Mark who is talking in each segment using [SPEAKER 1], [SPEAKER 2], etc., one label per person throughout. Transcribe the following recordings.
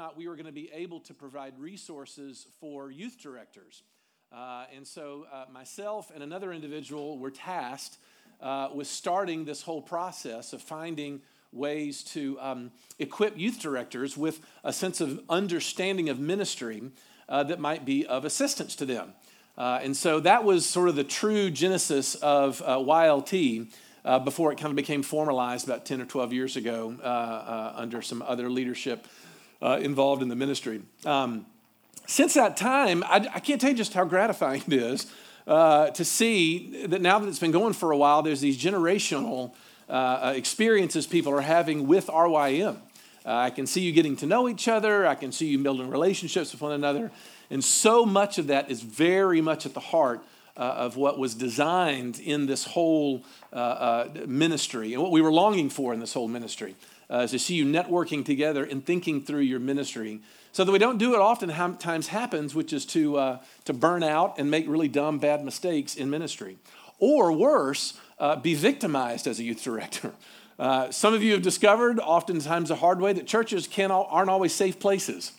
[SPEAKER 1] not we were going to be able to provide resources for youth directors. Uh, and so uh, myself and another individual were tasked uh, with starting this whole process of finding ways to um, equip youth directors with a sense of understanding of ministry uh, that might be of assistance to them. Uh, and so that was sort of the true genesis of YLT uh, before it kind of became formalized about 10 or 12 years ago uh, uh, under some other leadership involved in the ministry. Um, since that time, I, I, can't tell you just how gratifying it is to see that now that it's been going for a while, there's these generational experiences people are having with RYM. Uh, I can see you getting to know each other. I can see you building relationships with one another. And so much of that is very much at the heart uh, of what was designed in this whole uh, uh, ministry and what we were longing for in this whole ministry uh, is to see you networking together and thinking through your ministry so that we don't do what oftentimes happens, which is to, uh, to burn out and make really dumb, bad mistakes in ministry. Or worse, uh, be victimized as a youth director. Uh, some of you have discovered, oftentimes the hard way, that churches can't, aren't always safe places.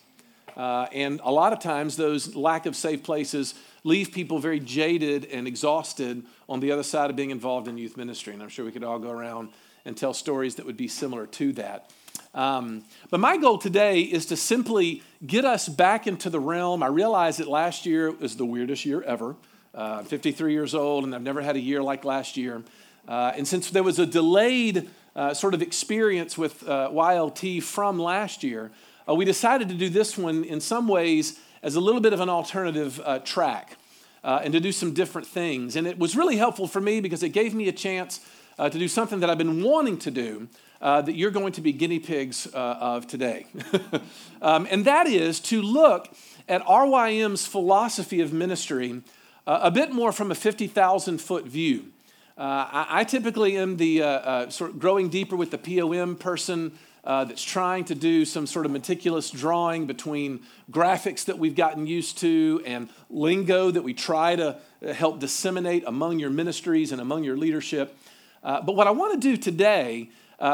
[SPEAKER 1] Uh, and a lot of times, those lack of safe places leave people very jaded and exhausted on the other side of being involved in youth ministry. And I'm sure we could all go around and tell stories that would be similar to that. Um, but my goal today is to simply get us back into the realm. I realized that last year was the weirdest year ever. Uh, I'm 53 years old, and I've never had a year like last year. Uh, and since there was a delayed uh, sort of experience with uh, YLT from last year, uh, we decided to do this one in some ways as a little bit of an alternative uh, track and to do some different things. And it was really helpful for me because it gave me a chance uh, to do something that I've been wanting to do. that you're going to be guinea pigs of today. um, and that is to look at RYM's philosophy of ministry a bit more from a 50,000 foot view. Uh, I, I, typically am the uh, uh, sort of growing deeper with the POM person uh, that's trying to do some sort of meticulous drawing between graphics that we've gotten used to and lingo that we try to uh, help disseminate among your ministries and among your leadership. Uh, but what I want to do today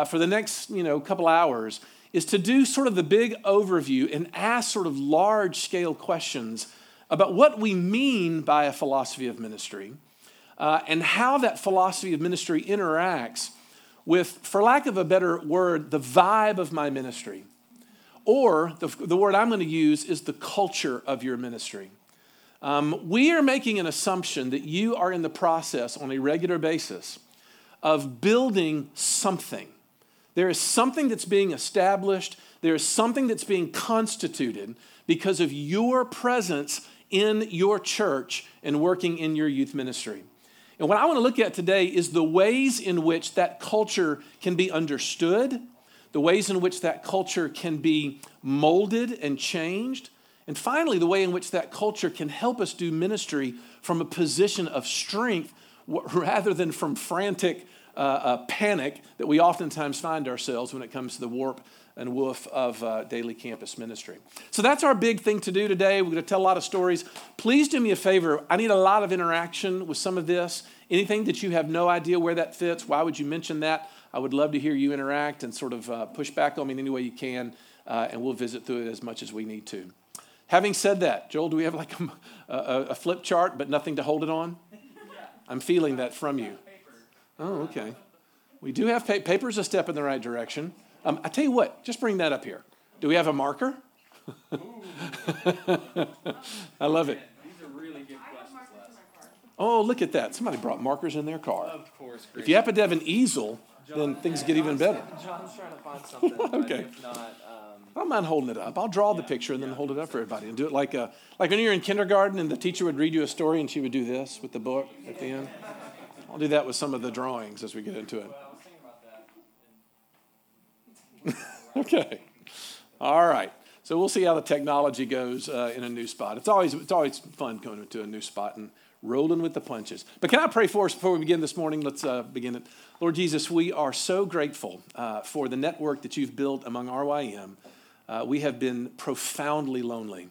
[SPEAKER 1] for the next you know couple hours is to do sort of the big overview and ask sort of large scale questions about what we mean by a philosophy of ministry uh, and how that philosophy of ministry interacts with, for lack of a better word, the vibe of my ministry. Or the, the word I'm going to use is the culture of your ministry. Um, we are making an assumption that you are in the process on a regular basis of building something. There is something that's being established, there is something that's being constituted because of your presence in your church and working in your youth ministry. And what I want to look at today is the ways in which that culture can be understood, the ways in which that culture can be molded and changed, and finally, the way in which that culture can help us do ministry from a position of strength rather than from frantic uh, uh, panic that we oftentimes find ourselves when it comes to the warp and woof of uh, daily campus ministry. So that's our big thing to do today. We're going to tell a lot of stories. Please do me a favor. I need a lot of interaction with some of this. Anything that you have no idea where that fits, why would you mention that? I would love to hear you interact and sort of uh, push back on me in any way you can, uh, and we'll visit through it as much as we need to. Having said that, Joel, do we have like a, a, a flip chart but nothing to hold it on? I'm feeling that from you. Oh, okay. We do have pa- paper's a step in the right direction. Um, I tell you what, just bring that up here. Do we have a marker? I love it.
[SPEAKER 2] These are really good questions, Les.
[SPEAKER 1] Oh, look at that. Somebody brought markers in their car.
[SPEAKER 2] Of course.
[SPEAKER 1] If you happen to have an easel, then things get even better.
[SPEAKER 2] John's trying to find something.
[SPEAKER 1] Okay.
[SPEAKER 2] If not, um,
[SPEAKER 1] I don't mind holding it up. I'll draw the picture and then hold it up for everybody and do it like a, like when you're in kindergarten and the teacher would read you a story and she would do this with the book at the end. I'll do that with some of the drawings as we get into it.
[SPEAKER 2] well, I was thinking about that.
[SPEAKER 1] Okay. All right. So we'll see how the technology goes uh, in a new spot. It's always, it's always fun coming to a new spot and rolling with the punches. But can I pray for us before we begin this morning? Let's uh, begin it. Lord Jesus, we are so grateful uh, for the network that you've built among RYM. Uh, we have been profoundly lonely.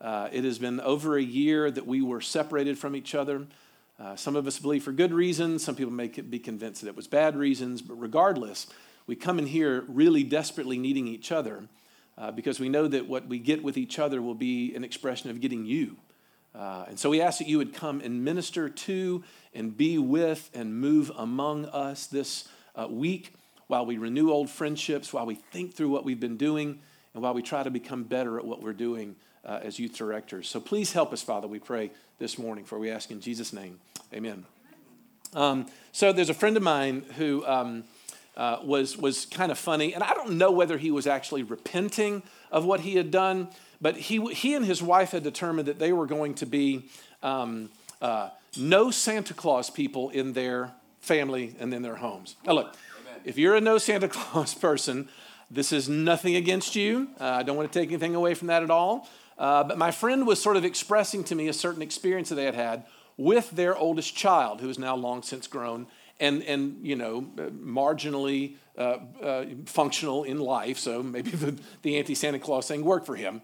[SPEAKER 1] Uh, it has been over a year that we were separated from each other. Uh, some of us believe for good reasons. Some people may be convinced that it was bad reasons. But regardless, we come in here really desperately needing each other. uh, because we know that what we get with each other will be an expression of getting you. Uh, and so we ask that you would come and minister to and be with and move among us this uh, week while we renew old friendships, while we think through what we've been doing, and while we try to become better at what we're doing uh, as youth directors. So please help us, Father, we pray this morning, for we ask in Jesus' name. Amen. Um, so there's a friend of mine who um, uh, was, was kind of funny, and I don't know whether he was actually repenting of what he had done, but he, he and his wife had determined that they were going to be um, uh, no Santa Claus people in their family and in their homes. Now, look, Amen. if you're a no Santa Claus person, this is nothing against you. Uh, I don't want to take anything away from that at all. Uh, but my friend was sort of expressing to me a certain experience that they had had with their oldest child, who is now long since grown and, and you know, marginally uh, uh, functional in life. So maybe the, the anti Santa Claus thing worked for him.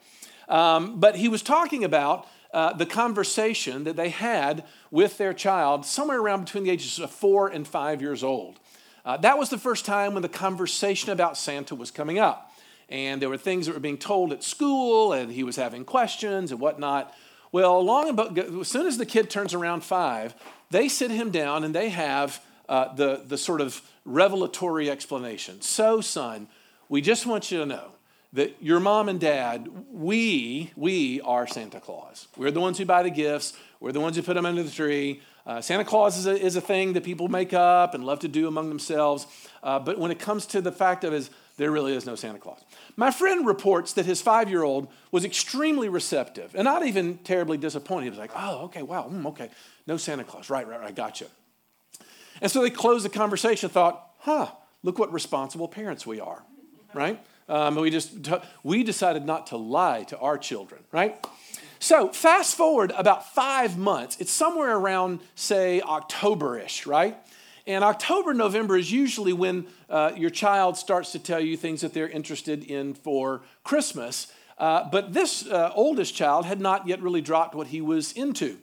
[SPEAKER 1] Um, but he was talking about uh, the conversation that they had with their child somewhere around between the ages of four and five years old. Uh, that was the first time when the conversation about Santa was coming up. And there were things that were being told at school, and he was having questions and whatnot. Well, long about, as soon as the kid turns around five, they sit him down and they have uh, the, the sort of revelatory explanation. So, son, we just want you to know that your mom and dad, we, we are Santa Claus. We're the ones who buy the gifts. We're the ones who put them under the tree. Uh, Santa Claus is a, is a thing that people make up and love to do among themselves. Uh, but when it comes to the fact of his, there really is no Santa Claus. My friend reports that his five year old was extremely receptive and not even terribly disappointed. He was like, oh, okay, wow, mm, okay, no Santa Claus. Right, right, right, gotcha. And so they closed the conversation, thought, huh, look what responsible parents we are, right? Um, we just we decided not to lie to our children, right? So fast forward about five months. It's somewhere around, say, October-ish, right? And October, November is usually when uh, your child starts to tell you things that they're interested in for Christmas. Uh, but this uh, oldest child had not yet really dropped what he was into.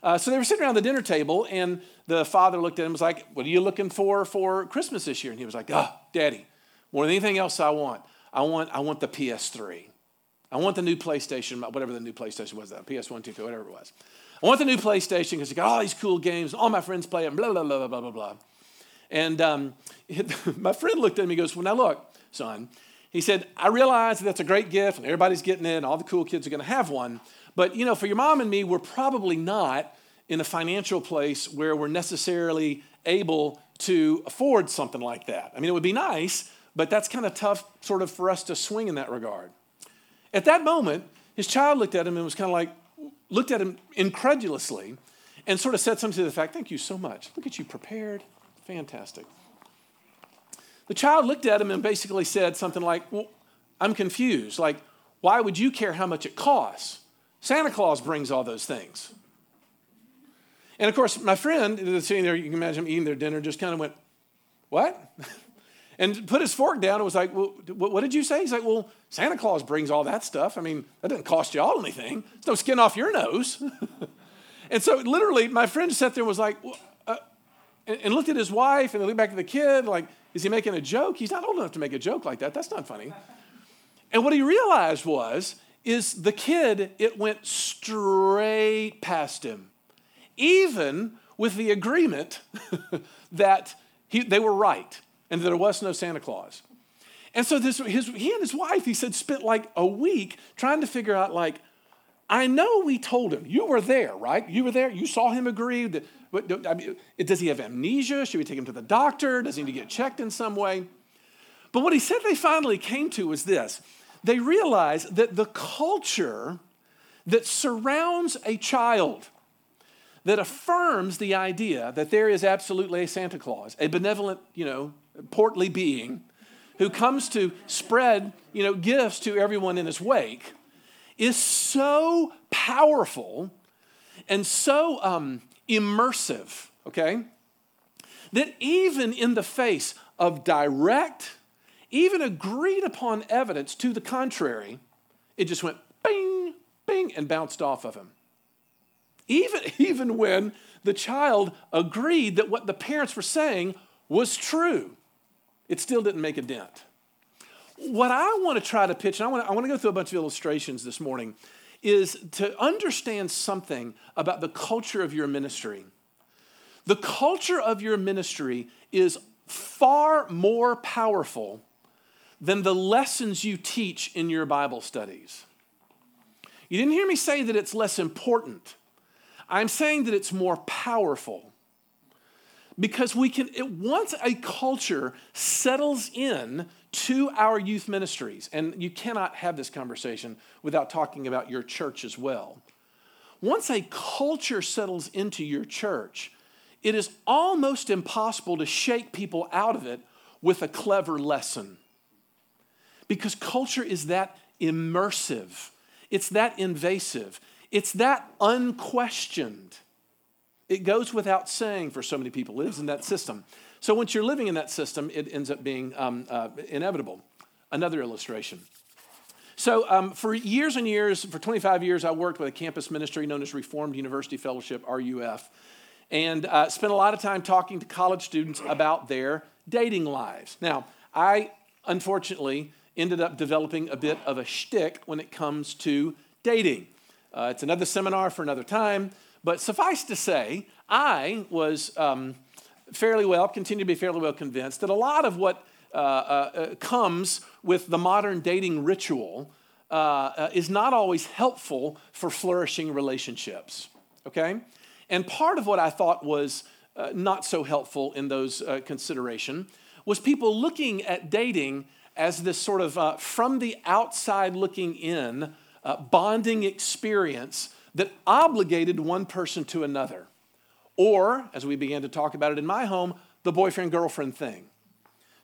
[SPEAKER 1] Uh, so they were sitting around the dinner table, and the father looked at him and was like, What are you looking for for Christmas this year? And he was like, Oh, daddy, more than anything else I want, I want, I want the PS3. I want the new PlayStation, whatever the new PlayStation was, that PS1, 2, 3, whatever it was. I want the new PlayStation because you got all these cool games, all my friends play them, blah, blah, blah, blah, blah, blah. And um, my friend looked at me and goes, Well, now look, son. He said, I realize that's a great gift and everybody's getting it and all the cool kids are going to have one. But, you know, for your mom and me, we're probably not in a financial place where we're necessarily able to afford something like that. I mean, it would be nice, but that's kind of tough sort of for us to swing in that regard. At that moment, his child looked at him and was kind of like, looked at him incredulously and sort of said something to the fact, Thank you so much. Look at you prepared. Fantastic. The child looked at him and basically said something like, Well, I'm confused. Like, why would you care how much it costs? Santa Claus brings all those things. And of course, my friend sitting there, you can imagine him eating their dinner, just kind of went, What? and put his fork down and was like, Well, what did you say? He's like, Well, Santa Claus brings all that stuff. I mean, that doesn't cost y'all anything. It's no skin off your nose. and so, literally, my friend sat there and was like, well, and, and looked at his wife and looked back at the kid, like, Is he making a joke? He's not old enough to make a joke like that. That's not funny. And what he realized was, is the kid, it went straight past him even with the agreement that he, they were right and that there was no Santa Claus. And so this, his, he and his wife, he said, spent like a week trying to figure out, like, I know we told him, you were there, right? You were there, you saw him agree. That, I mean, does he have amnesia? Should we take him to the doctor? Does he need to get checked in some way? But what he said they finally came to was this they realized that the culture that surrounds a child that affirms the idea that there is absolutely a Santa Claus, a benevolent, you know, portly being who comes to spread, you know, gifts to everyone in his wake is so powerful and so um, immersive, okay, that even in the face of direct, even agreed upon evidence to the contrary, it just went bing, bing, and bounced off of him. Even, even when the child agreed that what the parents were saying was true, it still didn't make a dent. what I want to try to pitch, and I want to, I want to go through a bunch of illustrations this morning, is to understand something about the culture of your ministry. The culture of your ministry is far more powerful than the lessons you teach in your Bible studies. You didn't hear me say that it's less important. I'm saying that it's more powerful. Because we can, it, once a culture settles in to our youth ministries, and you cannot have this conversation without talking about your church as well. Once a culture settles into your church, it is almost impossible to shake people out of it with a clever lesson. Because culture is that immersive, it's that invasive, it's that unquestioned. It goes without saying for so many people, lives in that system. So once you're living in that system, it ends up being um, uh, inevitable. Another illustration. So, um, for years and years, for 25 years, I worked with a campus ministry known as Reformed University Fellowship, RUF, and uh, spent a lot of time talking to college students about their dating lives. Now, I unfortunately ended up developing a bit of a shtick when it comes to dating. Uh, it's another seminar for another time, but suffice to say, I was um, fairly well, continue to be fairly well convinced that a lot of what uh, uh, uh comes with the modern dating ritual uh, uh, is not always helpful for flourishing relationships. Okay? And part of what I thought was uh, not so helpful in those consideration was people looking at dating as this sort of from the outside looking in bonding experience that obligated one person to another. Or, as we began to talk about it in my home, the boyfriend girlfriend thing.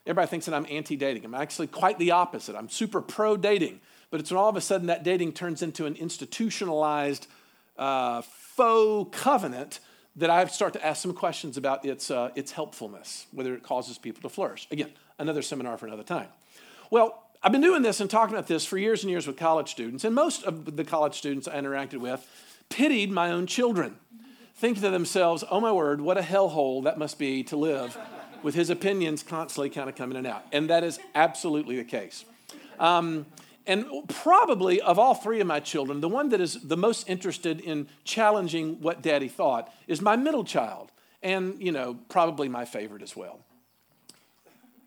[SPEAKER 1] Everybody thinks that I'm anti dating. I'm actually quite the opposite. I'm super pro dating. But it's when all of a sudden that dating turns into an institutionalized uh, faux covenant that I start to ask some questions about its, uh, its helpfulness, whether it causes people to flourish. Again, another seminar for another time. Well, I've been doing this and talking about this for years and years with college students, and most of the college students I interacted with pitied my own children, thinking to themselves, oh my word, what a hellhole that must be to live with his opinions constantly kind of coming in and out. And that is absolutely the case. Um, and probably of all three of my children, the one that is the most interested in challenging what daddy thought is my middle child. And, you know, probably my favorite as well.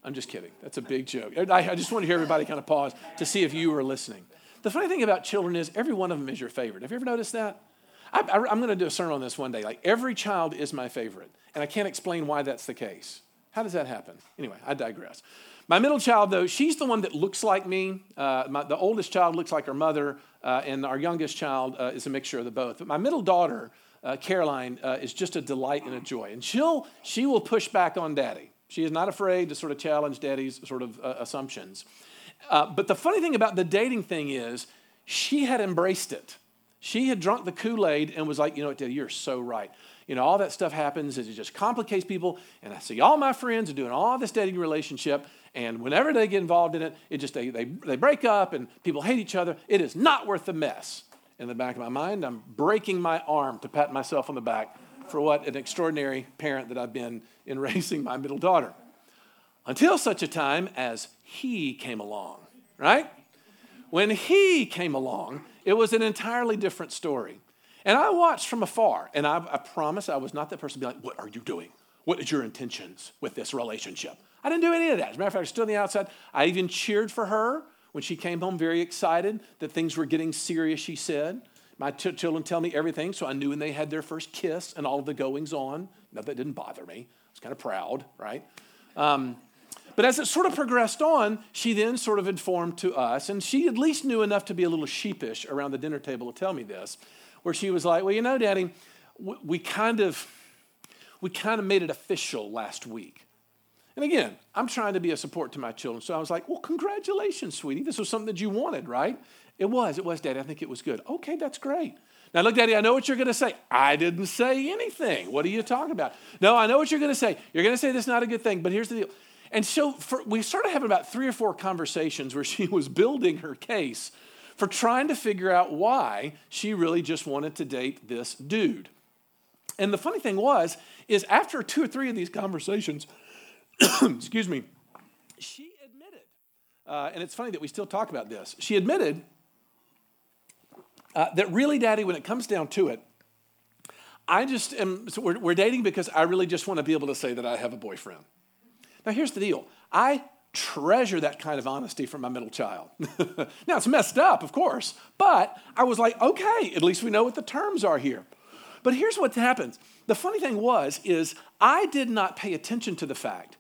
[SPEAKER 1] I'm just kidding. That's a big joke. I, I just want to hear everybody kind of pause to see if you were listening. The funny thing about children is every one of them is your favorite. Have you ever noticed that? I, am going to do a sermon on this one day. Like every child is my favorite. And I can't explain why that's the case. How does that happen? Anyway, I digress. My middle child, though, she's the one that looks like me. Uh, my, the oldest child looks like her mother, uh, and our youngest child uh, is a mixture of the both. But my middle daughter, uh, Caroline, uh, is just a delight and a joy. And she'll, she will push back on daddy. She is not afraid to sort of challenge daddy's sort of uh, assumptions. But the funny thing about the dating thing is, she had embraced it. She had drunk the Kool Aid and was like, you know what, you're so right. You know, all that stuff happens is it just complicates people. And I see all my friends are doing all this dating relationship. And whenever they get involved in it, it just, they, they, they break up and people hate each other. It is not worth the mess. In the back of my mind, I'm breaking my arm to pat myself on the back for what an extraordinary parent that I've been in raising my middle daughter. Until such a time as he came along, right? When he came along, it was an entirely different story. And I watched from afar, and I, I promise I was not that person to be like, What are you doing? What is your intentions with this relationship? I didn't do any of that. As a matter of fact, I stood on the outside. I even cheered for her when she came home, very excited that things were getting serious, she said. My t- children tell me everything, so I knew when they had their first kiss and all of the goings on. No, that didn't bother me. I was kind of proud, right? Um, but as it sort of progressed on, she then sort of informed to us, and she at least knew enough to be a little sheepish around the dinner table to tell me this, where she was like, "Well, you know, Daddy, we kind of, we kind of made it official last week." And again, I'm trying to be a support to my children, so I was like, "Well, congratulations, sweetie. This was something that you wanted, right?" It was. It was, Daddy. I think it was good. Okay, that's great. Now, look, Daddy, I know what you're going to say. I didn't say anything. What are you talking about? No, I know what you're going to say. You're going to say this is not a good thing, but here's the deal. And so for, we started having about three or four conversations where she was building her case for trying to figure out why she really just wanted to date this dude. And the funny thing was, is after two or three of these conversations, excuse me, she admitted, uh, and it's funny that we still talk about this. She admitted uh, that really, Daddy, when it comes down to it, I just am, so we're, we're dating because I really just want to be able to say that I have a boyfriend. Now, here's the deal I treasure that kind of honesty from my middle child. now, it's messed up, of course, but I was like, okay, at least we know what the terms are here. But here's what happens. The funny thing was, is I did not pay attention to the fact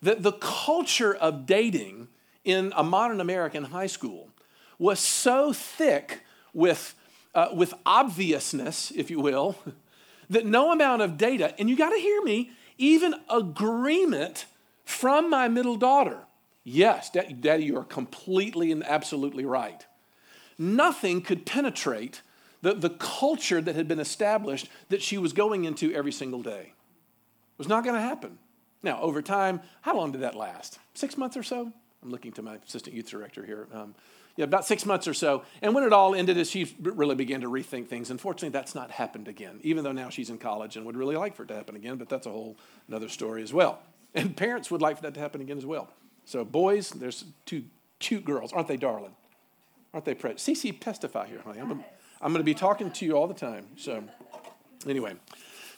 [SPEAKER 1] that the culture of dating in a modern American high school was so thick with, uh, with obviousness, if you will, that no amount of data, and you got to hear me, even agreement from my middle daughter. Yes, Daddy, you are completely and absolutely right. Nothing could penetrate the, the culture that had been established that she was going into every single day. It was not going to happen. Now, over time, how long did that last? Six months or so? I'm looking to my assistant youth director here. Um, yeah, about six months or so. And when it all ended, she really began to rethink things. Unfortunately, that's not happened again, even though now she's in college and would really like for it to happen again, but that's a whole another story as well. And parents would like for that to happen again as well. So, boys, there's two cute girls. Aren't they, darling? Aren't they pretty? Cece, testify here, honey. I'm going I'm to be talking to you all the time. So, anyway.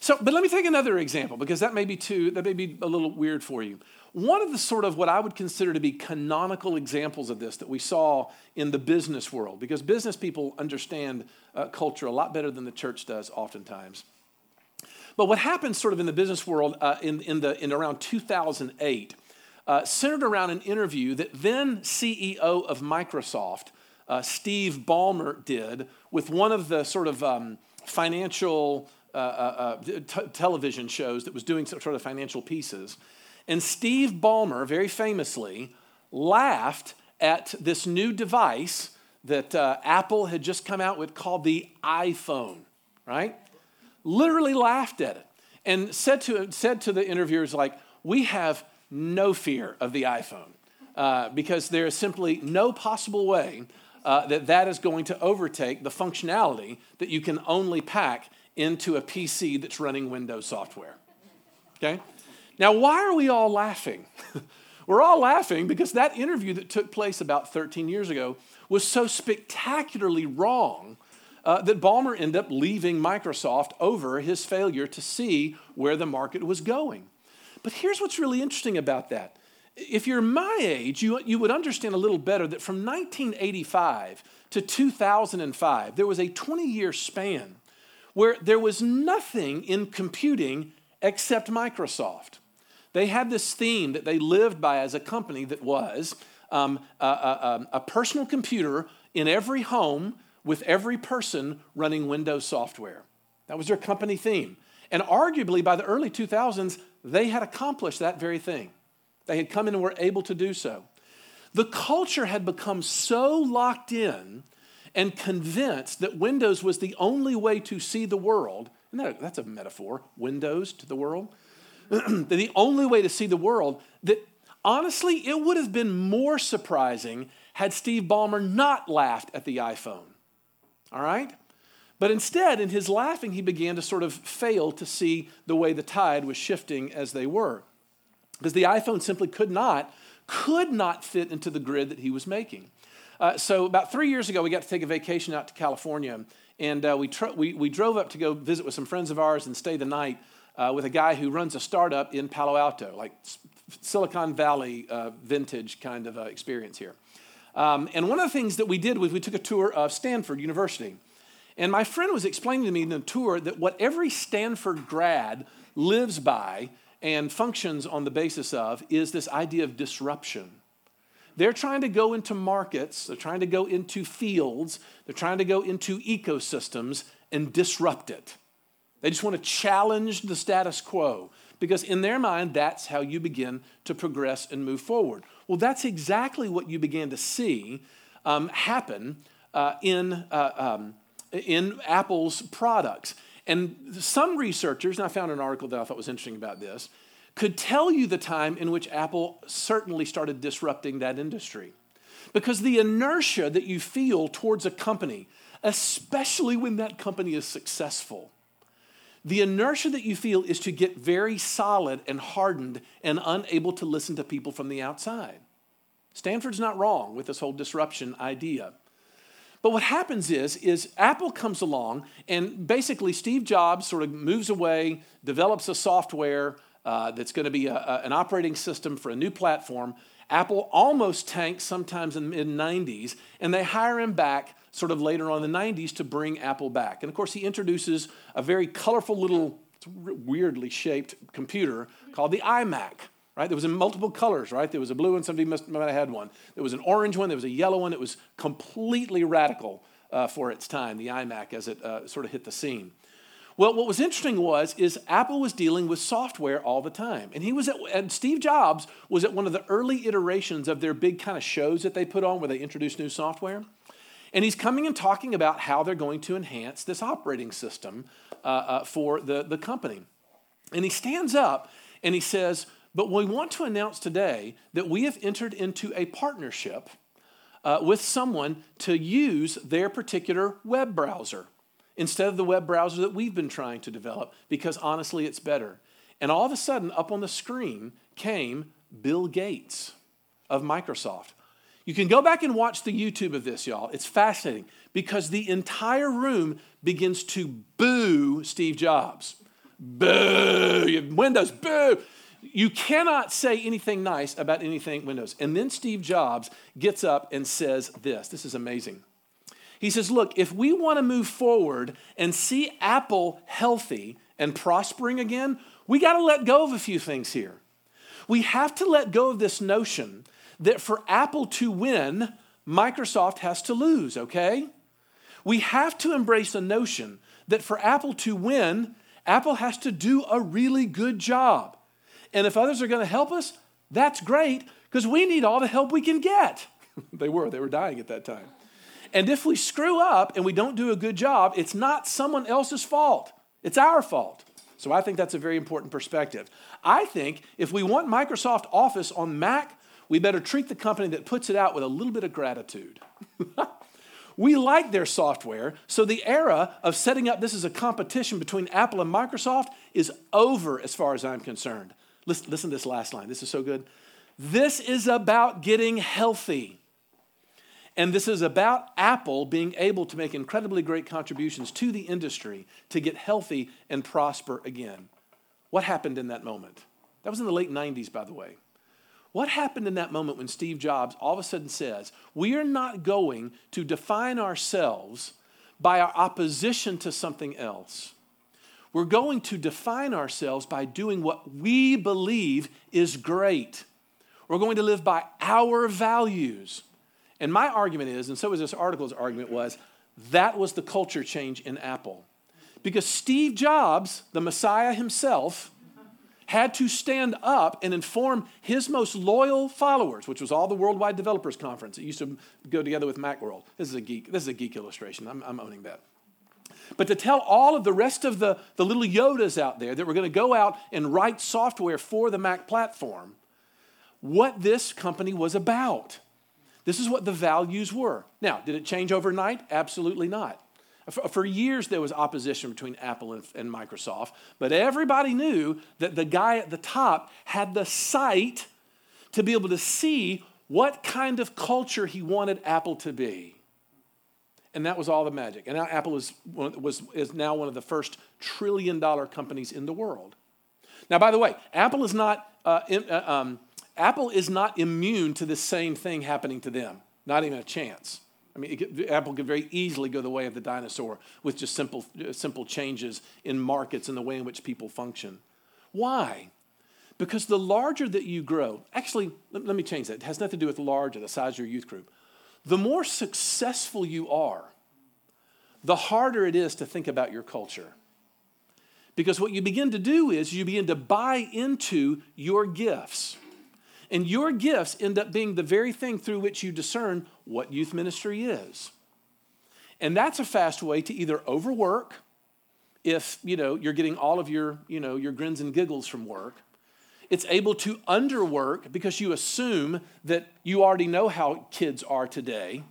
[SPEAKER 1] So, but let me take another example because that may be too, that may be a little weird for you. One of the sort of what I would consider to be canonical examples of this that we saw in the business world, because business people understand uh, culture a lot better than the church does oftentimes. But what happened sort of in the business world uh, in, in, the, in around 2008 uh, centered around an interview that then CEO of Microsoft, uh, Steve Ballmer, did with one of the sort of um, financial uh, uh, uh, t- television shows that was doing sort of financial pieces. And Steve Ballmer, very famously, laughed at this new device that Apple had just come out with called the iPhone, right? Literally laughed at it and said to, said to the interviewers, like, we have no fear of the iPhone uh, because there is simply no possible way uh, that that is going to overtake the functionality that you can only pack into a PC that's running Windows software. Okay? Now, why are we all laughing? We're all laughing because that interview that took place about 13 years ago was so spectacularly wrong uh, that Ballmer ended up leaving Microsoft over his failure to see where the market was going. But here's what's really interesting about that. If you're my age, you, you would understand a little better that from 1985 to 2005, there was a 20 year span where there was nothing in computing except Microsoft. They had this theme that they lived by as a company that was um, a, a, a personal computer in every home with every person running Windows software. That was their company theme. And arguably, by the early 2000s, they had accomplished that very thing. They had come in and were able to do so. The culture had become so locked in and convinced that Windows was the only way to see the world. And that, that's a metaphor, Windows to the world. the only way to see the world that honestly, it would have been more surprising had Steve Ballmer not laughed at the iPhone. All right? But instead, in his laughing, he began to sort of fail to see the way the tide was shifting as they were. Because the iPhone simply could not, could not fit into the grid that he was making. Uh, so about three years ago, we got to take a vacation out to California, and uh, we, we, we drove up to go visit with some friends of ours and stay the night uh, with a guy who runs a startup in Palo Alto, like Silicon Valley uh, vintage kind of uh, experience here. Um, and one of the things that we did was we took a tour of Stanford University. And my friend was explaining to me in the tour that what every Stanford grad lives by and functions on the basis of is this idea of disruption. They're trying to go into markets, they're trying to go into fields, they're trying to go into ecosystems and disrupt it. They just want to challenge the status quo because, in their mind, that's how you begin to progress and move forward. Well, that's exactly what you began to see um, happen uh, in, uh, um, in Apple's products. And some researchers, and I found an article that I thought was interesting about this, could tell you the time in which Apple certainly started disrupting that industry. Because the inertia that you feel towards a company, especially when that company is successful, the inertia that you feel is to get very solid and hardened and unable to listen to people from the outside. Stanford's not wrong with this whole disruption idea. But what happens is, is Apple comes along and basically Steve Jobs sort of moves away, develops a software uh, that's going to be a, a, an operating system for a new platform. Apple almost tanks sometimes in the mid 90s, and they hire him back sort of later on in the 90s to bring Apple back. And of course, he introduces a very colorful little, weirdly shaped computer called the iMac right? There was in multiple colors, right? There was a blue one, somebody must, might have had one. There was an orange one, there was a yellow one. It was completely radical uh, for its time, the iMac, as it uh, sort of hit the scene. Well, what was interesting was is Apple was dealing with software all the time, and he was at, and Steve Jobs was at one of the early iterations of their big kind of shows that they put on where they introduced new software, and he's coming and talking about how they're going to enhance this operating system uh, uh for the, the company, and he stands up and he says, but we want to announce today that we have entered into a partnership uh, with someone to use their particular web browser instead of the web browser that we've been trying to develop because honestly it's better. And all of a sudden, up on the screen came Bill Gates of Microsoft. You can go back and watch the YouTube of this, y'all. It's fascinating because the entire room begins to boo Steve Jobs. Boo! Windows, boo! You cannot say anything nice about anything Windows. And then Steve Jobs gets up and says this. This is amazing. He says, Look, if we want to move forward and see Apple healthy and prospering again, we got to let go of a few things here. We have to let go of this notion that for Apple to win, Microsoft has to lose, okay? We have to embrace the notion that for Apple to win, Apple has to do a really good job. And if others are going to help us, that's great because we need all the help we can get. they were, they were dying at that time. And if we screw up and we don't do a good job, it's not someone else's fault, it's our fault. So I think that's a very important perspective. I think if we want Microsoft Office on Mac, we better treat the company that puts it out with a little bit of gratitude. we like their software, so the era of setting up this as a competition between Apple and Microsoft is over as far as I'm concerned. Listen, listen to this last line. This is so good. This is about getting healthy. And this is about Apple being able to make incredibly great contributions to the industry to get healthy and prosper again. What happened in that moment? That was in the late 90s, by the way. What happened in that moment when Steve Jobs all of a sudden says, We are not going to define ourselves by our opposition to something else? We're going to define ourselves by doing what we believe is great. We're going to live by our values. And my argument is, and so is this article's argument, was that was the culture change in Apple. Because Steve Jobs, the Messiah himself, had to stand up and inform his most loyal followers, which was all the Worldwide Developers Conference. It used to go together with Macworld. This is a geek. This is a geek illustration. I'm, I'm owning that but to tell all of the rest of the, the little Yodas out there that were going to go out and write software for the Mac platform what this company was about. This is what the values were. Now, did it change overnight? Absolutely not. For, years, there was opposition between Apple and, and Microsoft, but everybody knew that the guy at the top had the sight to be able to see what kind of culture he wanted Apple to be and that was all the magic. And now Apple is, was, is now one of the first trillion dollar companies in the world. Now, by the way, Apple is not, uh, in, uh, um, Apple is not immune to the same thing happening to them, not even a chance. I mean, Apple could very easily go the way of the dinosaur with just simple, uh, simple changes in markets and the way in which people function. Why? Because the larger that you grow, actually, let, let me change that. It has nothing to do with large or the size of your youth group the more successful you are, the harder it is to think about your culture. Because what you begin to do is you begin to buy into your gifts. And your gifts end up being the very thing through which you discern what youth ministry is. And that's a fast way to either overwork if, you know, you're getting all of your, you know, your grins and giggles from work, it's able to underwork because you assume that you already know how kids are today.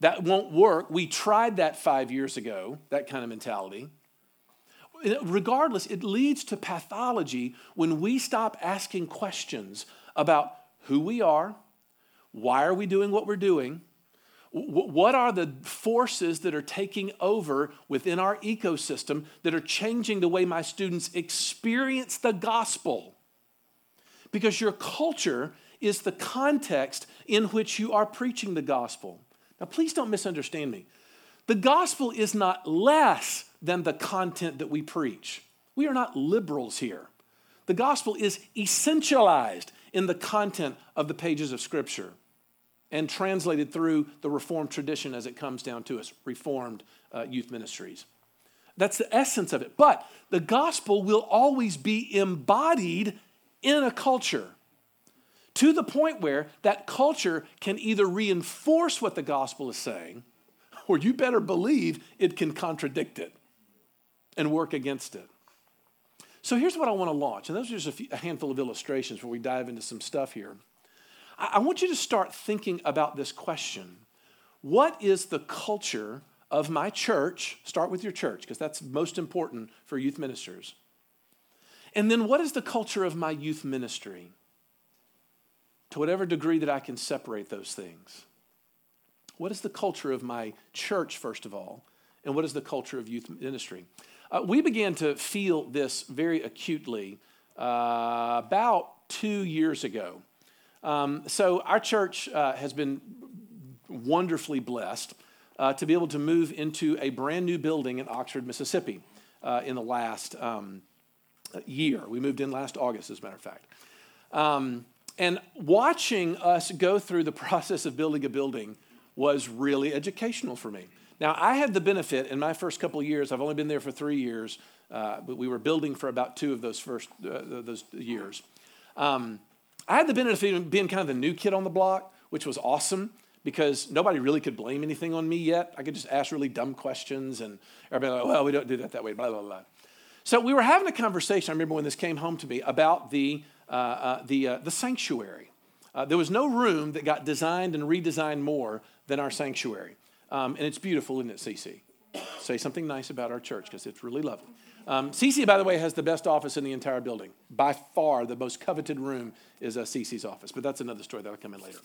[SPEAKER 1] That won't work. We tried that five years ago, that kind of mentality. Regardless, it leads to pathology when we stop asking questions about who we are, why are we doing what we're doing? What are the forces that are taking over within our ecosystem that are changing the way my students experience the gospel? Because your culture is the context in which you are preaching the gospel. Now, please don't misunderstand me. The gospel is not less than the content that we preach. We are not liberals here. The gospel is essentialized in the content of the pages of Scripture and translated through the Reformed tradition as it comes down to us, Reformed uh, youth ministries. That's the essence of it. But the gospel will always be embodied in a culture to the point where that culture can either reinforce what the gospel is saying, or you better believe it can contradict it and work against it. So here's what I want to launch, and those are just a, few, a handful of illustrations before we dive into some stuff here. I, I want you to start thinking about this question What is the culture of my church? Start with your church, because that's most important for youth ministers. And then, what is the culture of my youth ministry? To whatever degree that I can separate those things. What is the culture of my church, first of all? And what is the culture of youth ministry? Uh, we began to feel this very acutely uh, about two years ago. Um, so, our church uh, has been wonderfully blessed uh, to be able to move into a brand new building in Oxford, Mississippi uh, in the last um, year. We moved in last August, as a matter of fact. Um, and watching us go through the process of building a building was really educational for me. Now, I had the benefit in my first couple years, I've only been there for three years, uh, but we were building for about two of those first uh, those years. Um, I had the benefit of being kind of the new kid on the block, which was awesome because nobody really could blame anything on me yet. I could just ask really dumb questions and everybody like, well, we don't do that that way, blah, blah, blah. So we were having a conversation, I remember when this came home to me, about the, uh, uh, the, uh, the sanctuary. Uh, there was no room that got designed and redesigned more than our sanctuary. Um, and it's beautiful, isn't it, CC? Say something nice about our church because it's really lovely. Um, CC, by the way, has the best office in the entire building. By far, the most coveted room is uh, CC's office, but that's another story that'll come in later.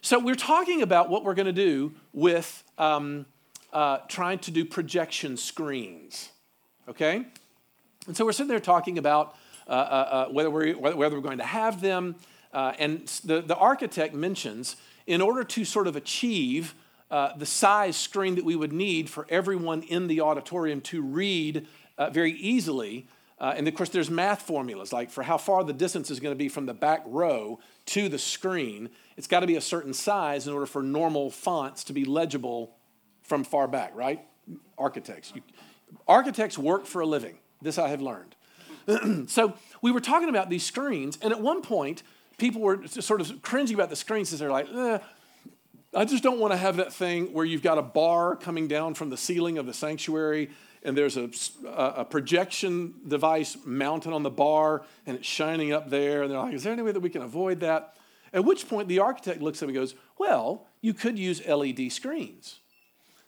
[SPEAKER 1] So, we're talking about what we're going to do with um, uh, trying to do projection screens, okay? And so, we're sitting there talking about uh, uh, uh whether, we're, whether we're going to have them. Uh, and the, the architect mentions in order to sort of achieve uh, the size screen that we would need for everyone in the auditorium to read uh, very easily. Uh, and of course, there's math formulas like for how far the distance is going to be from the back row to the screen. It's got to be a certain size in order for normal fonts to be legible from far back, right? Architects. You, architects work for a living. This I have learned. so we were talking about these screens, and at one point, people were sort of cringing about the screens because they're like, eh, I just don't want to have that thing where you've got a bar coming down from the ceiling of the sanctuary and there's a, a, projection device mounted on the bar and it's shining up there. And they're like, is there any way that we can avoid that? At which point the architect looks at me and goes, well, you could use LED screens.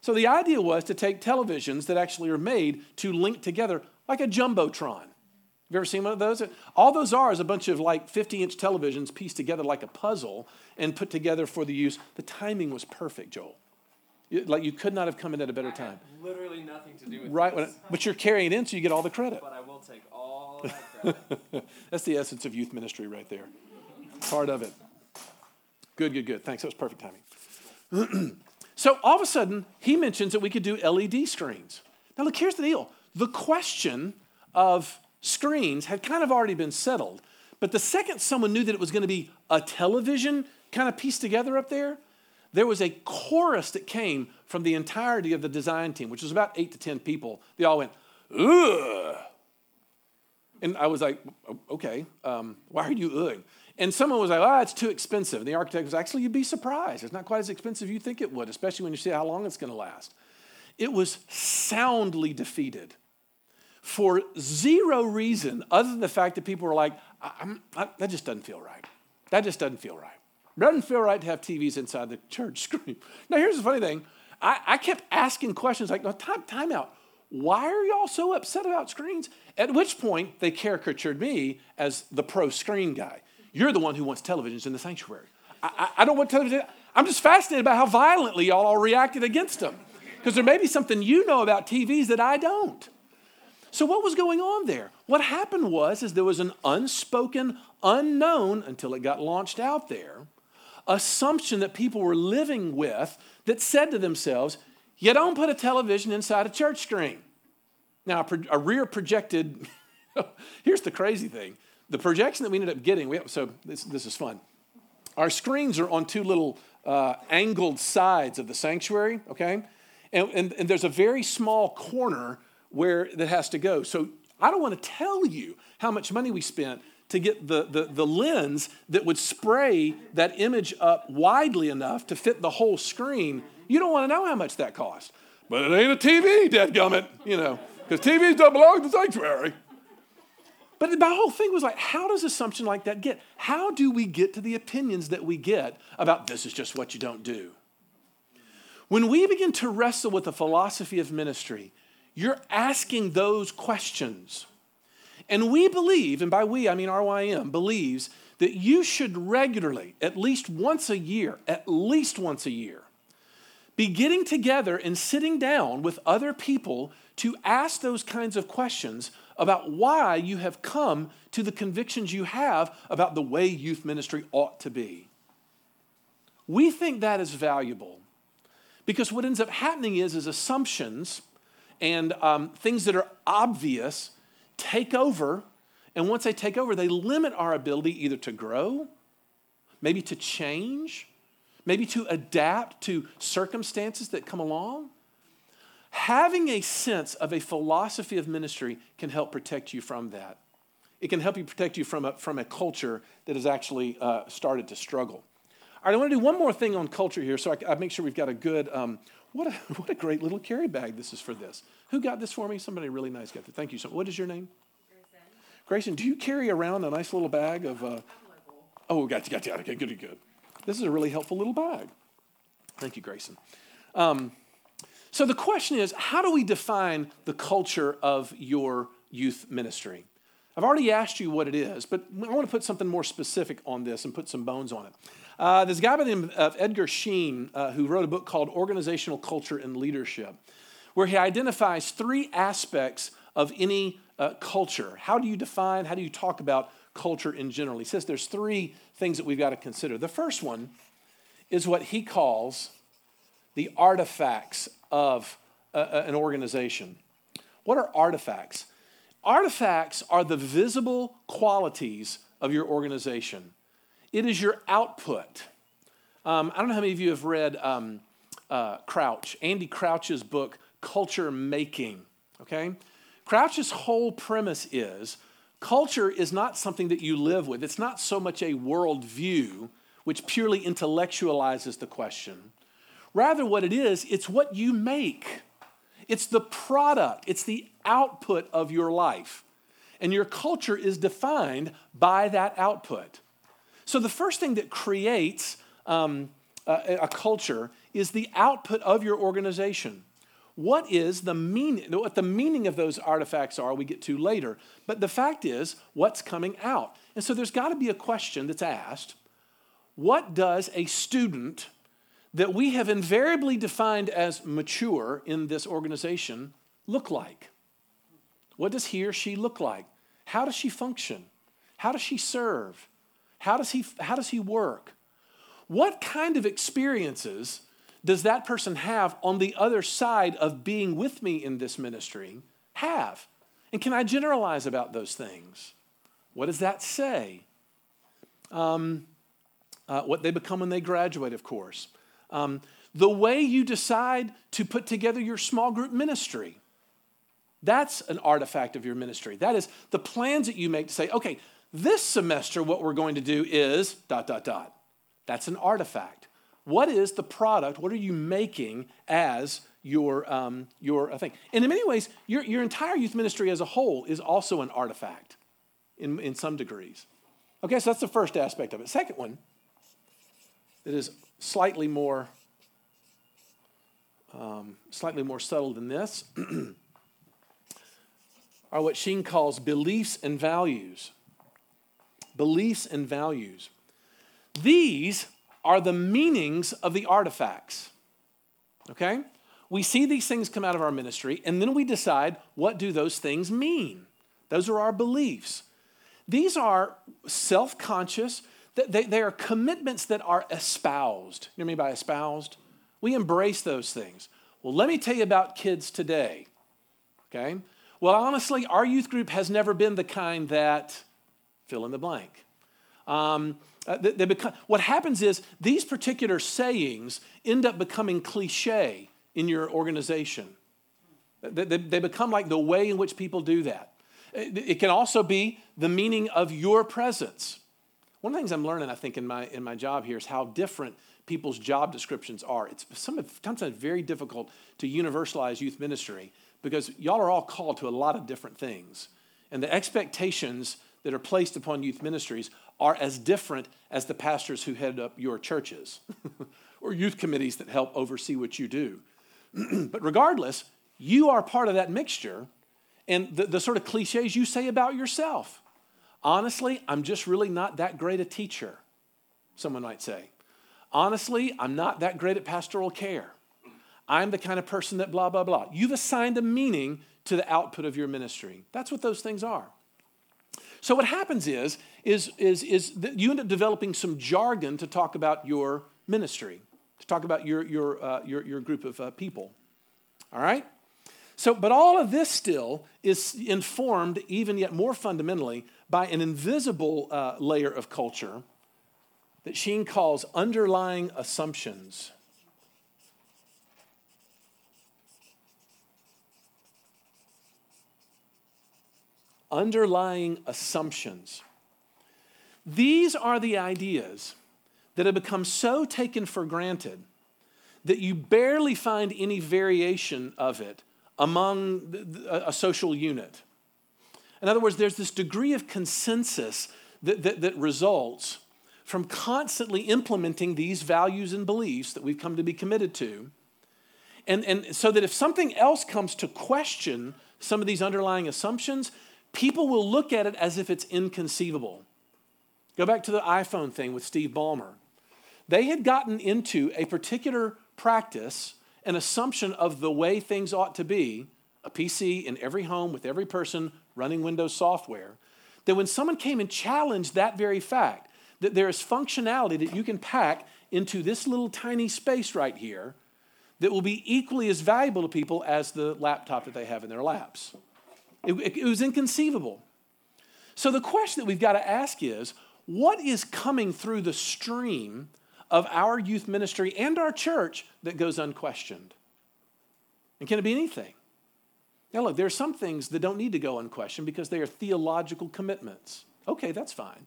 [SPEAKER 1] So the idea was to take televisions that actually are made to link together like a Jumbotron. Have you ever seen one of those? All those are is a bunch of like 50 inch televisions pieced together like a puzzle and put together for the use. The timing was perfect, Joel. Like you could not have come in at a better time.
[SPEAKER 2] literally nothing to do with
[SPEAKER 1] right, but you're carrying it in, so you get all the credit.
[SPEAKER 2] But I will take all that credit.
[SPEAKER 1] That's the essence of youth ministry right there. Part of it. Good, good, good. Thanks. That was perfect timing. so all of a sudden, he mentions that we could do LED screens. Now, look, here's the deal. The question of screens had kind of already been settled. But the second someone knew that it was going to be a television kind of pieced together up there, there was a chorus that came from the entirety of the design team, which was about eight to 10 people. They all went, ugh. And I was like, okay, um, why are you ugh? And someone was like, oh, it's too expensive. And the architect was actually, you'd be surprised. It's not quite as expensive as you think it would, especially when you see how long it's going to last. It was soundly defeated for zero reason other than the fact that people were like, I, that just doesn't feel right. That just doesn't feel right. It doesn't feel right to have TVs inside the church screen. Now, here's the funny thing I, I kept asking questions like, no, time, time out. Why are y'all so upset about screens? At which point, they caricatured me as the pro screen guy. You're the one who wants televisions in the sanctuary. I, I, I don't want to. I'm just fascinated about how violently y'all all reacted against them. Because there may be something you know about TVs that I don't. So what was going on there? What happened was is there was an unspoken, unknown until it got launched out there, assumption that people were living with that said to themselves, you don't put a television inside a church screen. Now, a rear projected, here's the crazy thing. The projection that we ended up getting, we, so this, this is fun. Our screens are on two little uh, angled sides of the sanctuary, okay? And, and, and there's a very small corner where that has to go. So I don't want to tell you how much money we spent to get the, the, the lens that would spray that image up widely enough to fit the whole screen. You don't want to know how much that cost. But it ain't a TV, dadgummit, you know, because TVs don't belong to the sanctuary. But the whole thing was like, how does assumption like that get? How do we get to the opinions that we get about this is just what you don't do? When we begin to wrestle with the philosophy of ministry, you're asking those questions. And we believe, and by we I mean RYM, believes that you should regularly, at least once a year, at least once a year, be getting together and sitting down with other people to ask those kinds of questions about why you have come to the convictions you have about the way youth ministry ought to be. We think that is valuable because what ends up happening is, is assumptions and um, things that are obvious take over. And once they take over, they limit our ability either to grow, maybe to change, maybe to adapt to circumstances that come along. Having a sense of a philosophy of ministry can help protect you from that. It can help you protect you from a, from a culture that has actually uh, started to struggle. All right, I want to do one more thing on culture here so I, I make sure we've got a good um, what a, what a great little carry bag this is for this. Who got this for me? Somebody really nice got it. Thank you so What is your name? Grayson. Grayson, do you carry around a nice little bag of. Uh, oh, got you, got you. Okay, good, good. This is a really helpful little bag. Thank you, Grayson. Um, so the question is how do we define the culture of your youth ministry? I've already asked you what it is, but I want to put something more specific on this and put some bones on it. Uh, there's a guy by the name of Edgar Schein uh, who wrote a book called Organizational Culture and Leadership, where he identifies three aspects of any uh, culture. How do you define, how do you talk about culture in general? He says there's three things that we've got to consider. The first one is what he calls the artifacts of a, a, an organization. What are artifacts? Artifacts are the visible qualities of your organization. It is your output. Um, I don't know how many of you have read um, uh, Crouch, Andy Crouch's book, Culture Making. Okay? Crouch's whole premise is culture is not something that you live with, it's not so much a worldview which purely intellectualizes the question. Rather, what it is, it's what you make. It's the product, it's the output of your life. And your culture is defined by that output. So, the first thing that creates um, a, a culture is the output of your organization. What is the meaning? What the meaning of those artifacts are, we get to later. But the fact is, what's coming out? And so there's got to be a question that's asked What does a student that we have invariably defined as mature in this organization look like? What does he or she look like? How does she function? How does she serve? How does he, how does he work? What kind of experiences does that person have on the other side of being with me in this ministry have? And can I generalize about those things? What does that say? Um, uh, what they become when they graduate, of course. Um, the way you decide to put together your small group ministry. That's an artifact of your ministry. That is the plans that you make to say, okay, this semester, what we're going to do is dot, dot, dot. That's an artifact. What is the product? What are you making as your, um, your thing? And in many ways, your, your entire youth ministry as a whole is also an artifact in, in some degrees. Okay, so that's the first aspect of it. Second one that is slightly more um, slightly more subtle than this are what Schein calls beliefs and values beliefs and values. These are the meanings of the artifacts. Okay? We see these things come out of our ministry, and then we decide what do those things mean? Those are our beliefs. These are self conscious, they, they are commitments that are espoused. You know what I mean by espoused? We embrace those things. Well, let me tell you about kids today. Okay? Well, honestly, our youth group has never been the kind that fill in the blank. Um, uh, they, they become, what happens is these particular sayings end up becoming cliche in your organization. They, they, they become like the way in which people do that. It, it can also be the meaning of your presence. One of the things I'm learning, I think, in my, in my job here is how different people's job descriptions are. It's sometimes very difficult to universalize youth ministry because y'all are all called to a lot of different things. And the expectations that are placed upon youth ministries are as different as the pastors who head up your churches or youth committees that help oversee what you do. but regardless, you are part of that mixture and the, the sort of cliches you say about yourself. Honestly, I'm just really not that great a teacher, someone might say. Honestly, I'm not that great at pastoral care. I'm the kind of person that blah, blah, blah. You've assigned a meaning to the output of your ministry. That's what those things are. So what happens is, is, is, is that you end up developing some jargon to talk about your ministry, to talk about your, your, uh, your, your group of uh, people. All right? So, but all of this still is informed, even yet more fundamentally, by an invisible uh, layer of culture that Schein calls underlying assumptions. Underlying assumptions. These are the ideas that have become so taken for granted that you barely find any variation of it among a social unit. In other words, there's this degree of consensus that, that, that, results from constantly implementing these values and beliefs that we've come to be committed to. And, and so that if something else comes to question some of these underlying assumptions, people will look at it as if it's inconceivable. Go back to the iPhone thing with Steve Ballmer. They had gotten into a particular practice, an assumption of the way things ought to be, a PC in every home with every person running Windows software, that when someone came and challenged that very fact, that there is functionality that you can pack into this little tiny space right here that will be equally as valuable to people as the laptop that they have in their laps. It, it, was inconceivable. So the question that we've got to ask is what is coming through the stream of our youth ministry and our church that goes unquestioned? And can it be anything? Now, look, there are some things that don't need to go unquestioned because they are theological commitments. Okay, that's fine.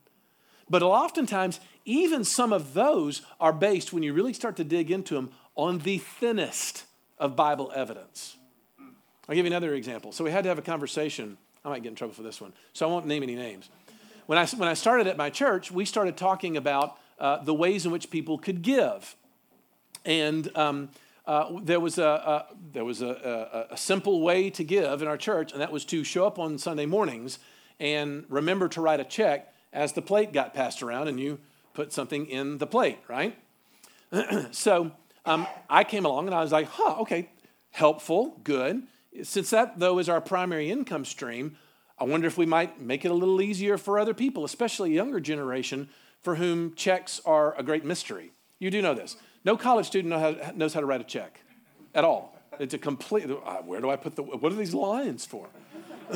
[SPEAKER 1] But oftentimes, even some of those are based, when you really start to dig into them, on the thinnest of Bible evidence. I'll give you another example. So we had to have a conversation. I might get in trouble for this one, so I won't name any names. When I, when I started at my church, we started talking about uh, the ways in which people could give. And um, uh, there was, a, a there was a, a, a, simple way to give in our church, and that was to show up on Sunday mornings and remember to write a check as the plate got passed around and you put something in the plate, right? so um, I came along and I was like, huh, okay, helpful, good. Since that, though, is our primary income stream, I wonder if we might make it a little easier for other people, especially younger generation for whom checks are a great mystery. You do know this. No college student knows how to write a check at all. It's a complete, uh, where do I put the, what are these lines for?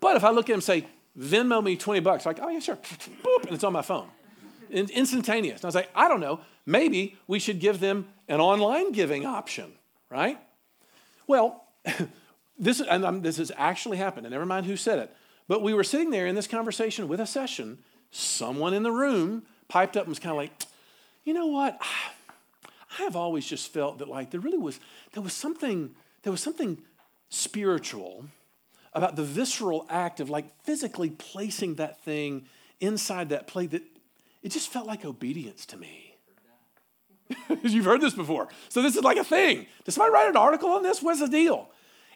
[SPEAKER 1] but if I look at them and say, Venmo me 20 bucks, like, oh yeah, sure, boop, and it's on my phone. Instantaneous. And I was like, I don't know, maybe we should give them an online giving option, right? Well, this, and um, this has actually happened, and never mind who said it, but we were sitting there in this conversation with a session. Someone in the room piped up and was kind of like, you know what? I have always just felt that like there really was there was something there was something spiritual about the visceral act of like physically placing that thing inside that plate that it just felt like obedience to me. You've heard this before. So this is like a thing. Did somebody write an article on this? What's the deal?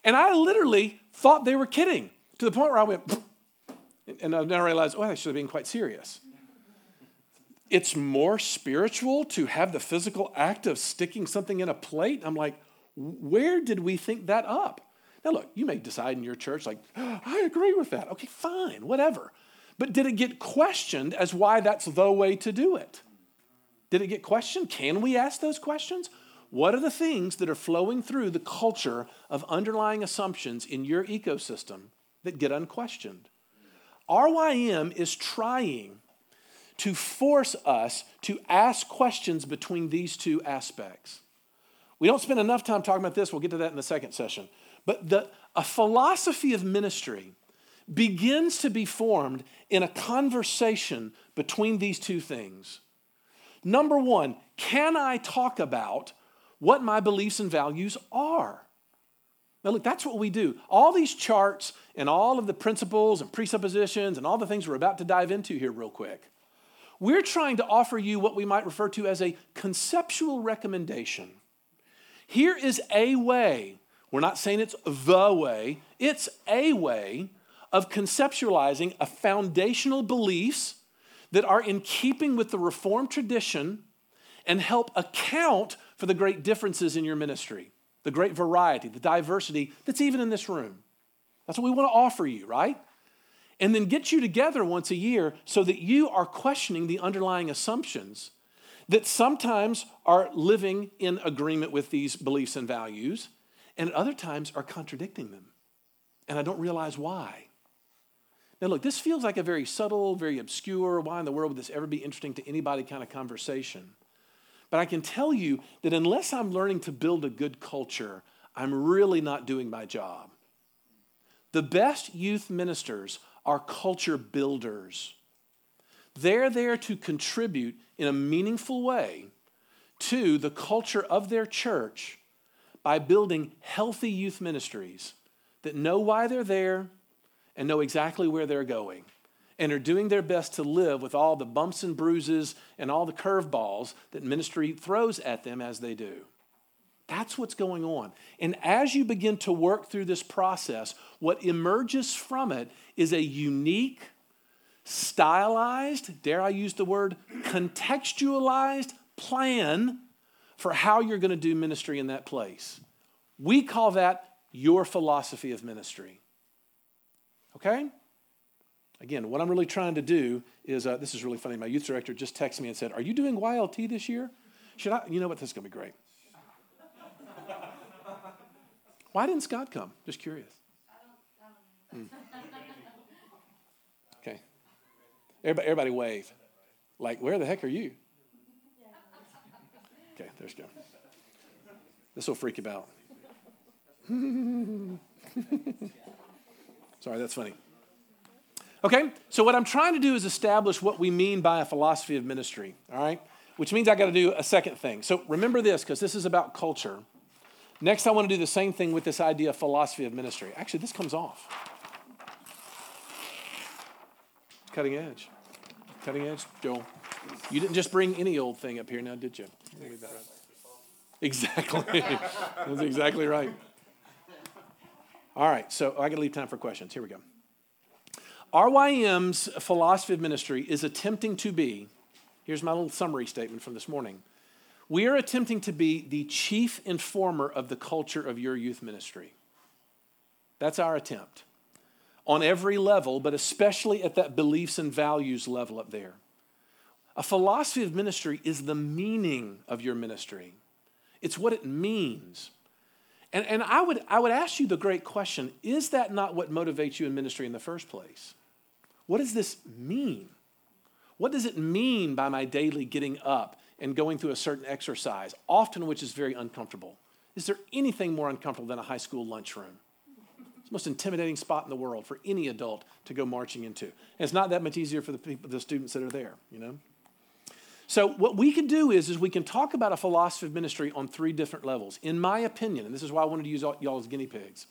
[SPEAKER 1] And I literally thought they were kidding to the point where I went, and then I realized, oh, I should have been quite serious. it's more spiritual to have the physical act of sticking something in a plate. I'm like, where did we think that up? Now, look, you may decide in your church, like, oh, I agree with that. Okay, fine, whatever. But did it get questioned as why that's the way to do it? Did it get questioned? Can we ask those questions? What are the things that are flowing through the culture of underlying assumptions in your ecosystem that get unquestioned? RYM is trying to force us to ask questions between these two aspects. We don't spend enough time talking about this. We'll get to that in the second session. But the, a philosophy of ministry begins to be formed in a conversation between these two things. Number one, can I talk about what my beliefs and values are? Now, look, that's what we do. All these charts and all of the principles and presuppositions and all the things we're about to dive into here, real quick. We're trying to offer you what we might refer to as a conceptual recommendation. Here is a way, we're not saying it's the way, it's a way of conceptualizing a foundational beliefs that are in keeping with the Reformed tradition and help account for the great differences in your ministry, the great variety, the diversity that's even in this room. That's what we want to offer you, right? And then get you together once a year so that you are questioning the underlying assumptions that sometimes are living in agreement with these beliefs and values, and at other times are contradicting them. And I don't realize why. Now, look, this feels like a very subtle, very obscure, why in the world would this ever be interesting to anybody kind of conversation? But I can tell you that unless I'm learning to build a good culture, I'm really not doing my job. The best youth ministers are culture builders. They're there to contribute in a meaningful way to the culture of their church by building healthy youth ministries that know why they're there and know exactly where they're going and are doing their best to live with all the bumps and bruises and all the curveballs that ministry throws at them as they do. That's what's going on. And as you begin to work through this process, what emerges from it is a unique, stylized, dare I use the word, contextualized plan for how you're going to do ministry in that place. We call that your philosophy of ministry. Okay? Again, what I'm really trying to do is uh, this is really funny. My youth director just texted me and said, Are you doing YLT this year? Should I? You know what? This is going to be great. Why didn't Scott come? Just curious. Hmm. Okay. Everybody, everybody wave. Like, where the heck are you? Okay, there's go. This will freak you out. Sorry, that's funny. Okay, so what I'm trying to do is establish what we mean by a philosophy of ministry, all right? Which means I got to do a second thing. So remember this, because this is about culture. Next, I want to do the same thing with this idea of philosophy of ministry. Actually, this comes off. Cutting edge. Cutting edge, Joel. You didn't just bring any old thing up here now, did you? Exactly. That's exactly right. All right, so I got to leave time for questions. Here we go. RYM's philosophy of ministry is attempting to be, here's my little summary statement from this morning. We are attempting to be the chief informer of the culture of your youth ministry. That's our attempt on every level, but especially at that beliefs and values level up there. A philosophy of ministry is the meaning of your ministry, it's what it means. And, and I, would, I would ask you the great question is that not what motivates you in ministry in the first place? What does this mean? What does it mean by my daily getting up and going through a certain exercise, often which is very uncomfortable? Is there anything more uncomfortable than a high school lunchroom? It's the most intimidating spot in the world for any adult to go marching into. And it's not that much easier for the people, the students that are there, you know? So what we can do is, is we can talk about a philosophy of ministry on three different levels. In my opinion, and this is why I wanted to use y'all as guinea pigs,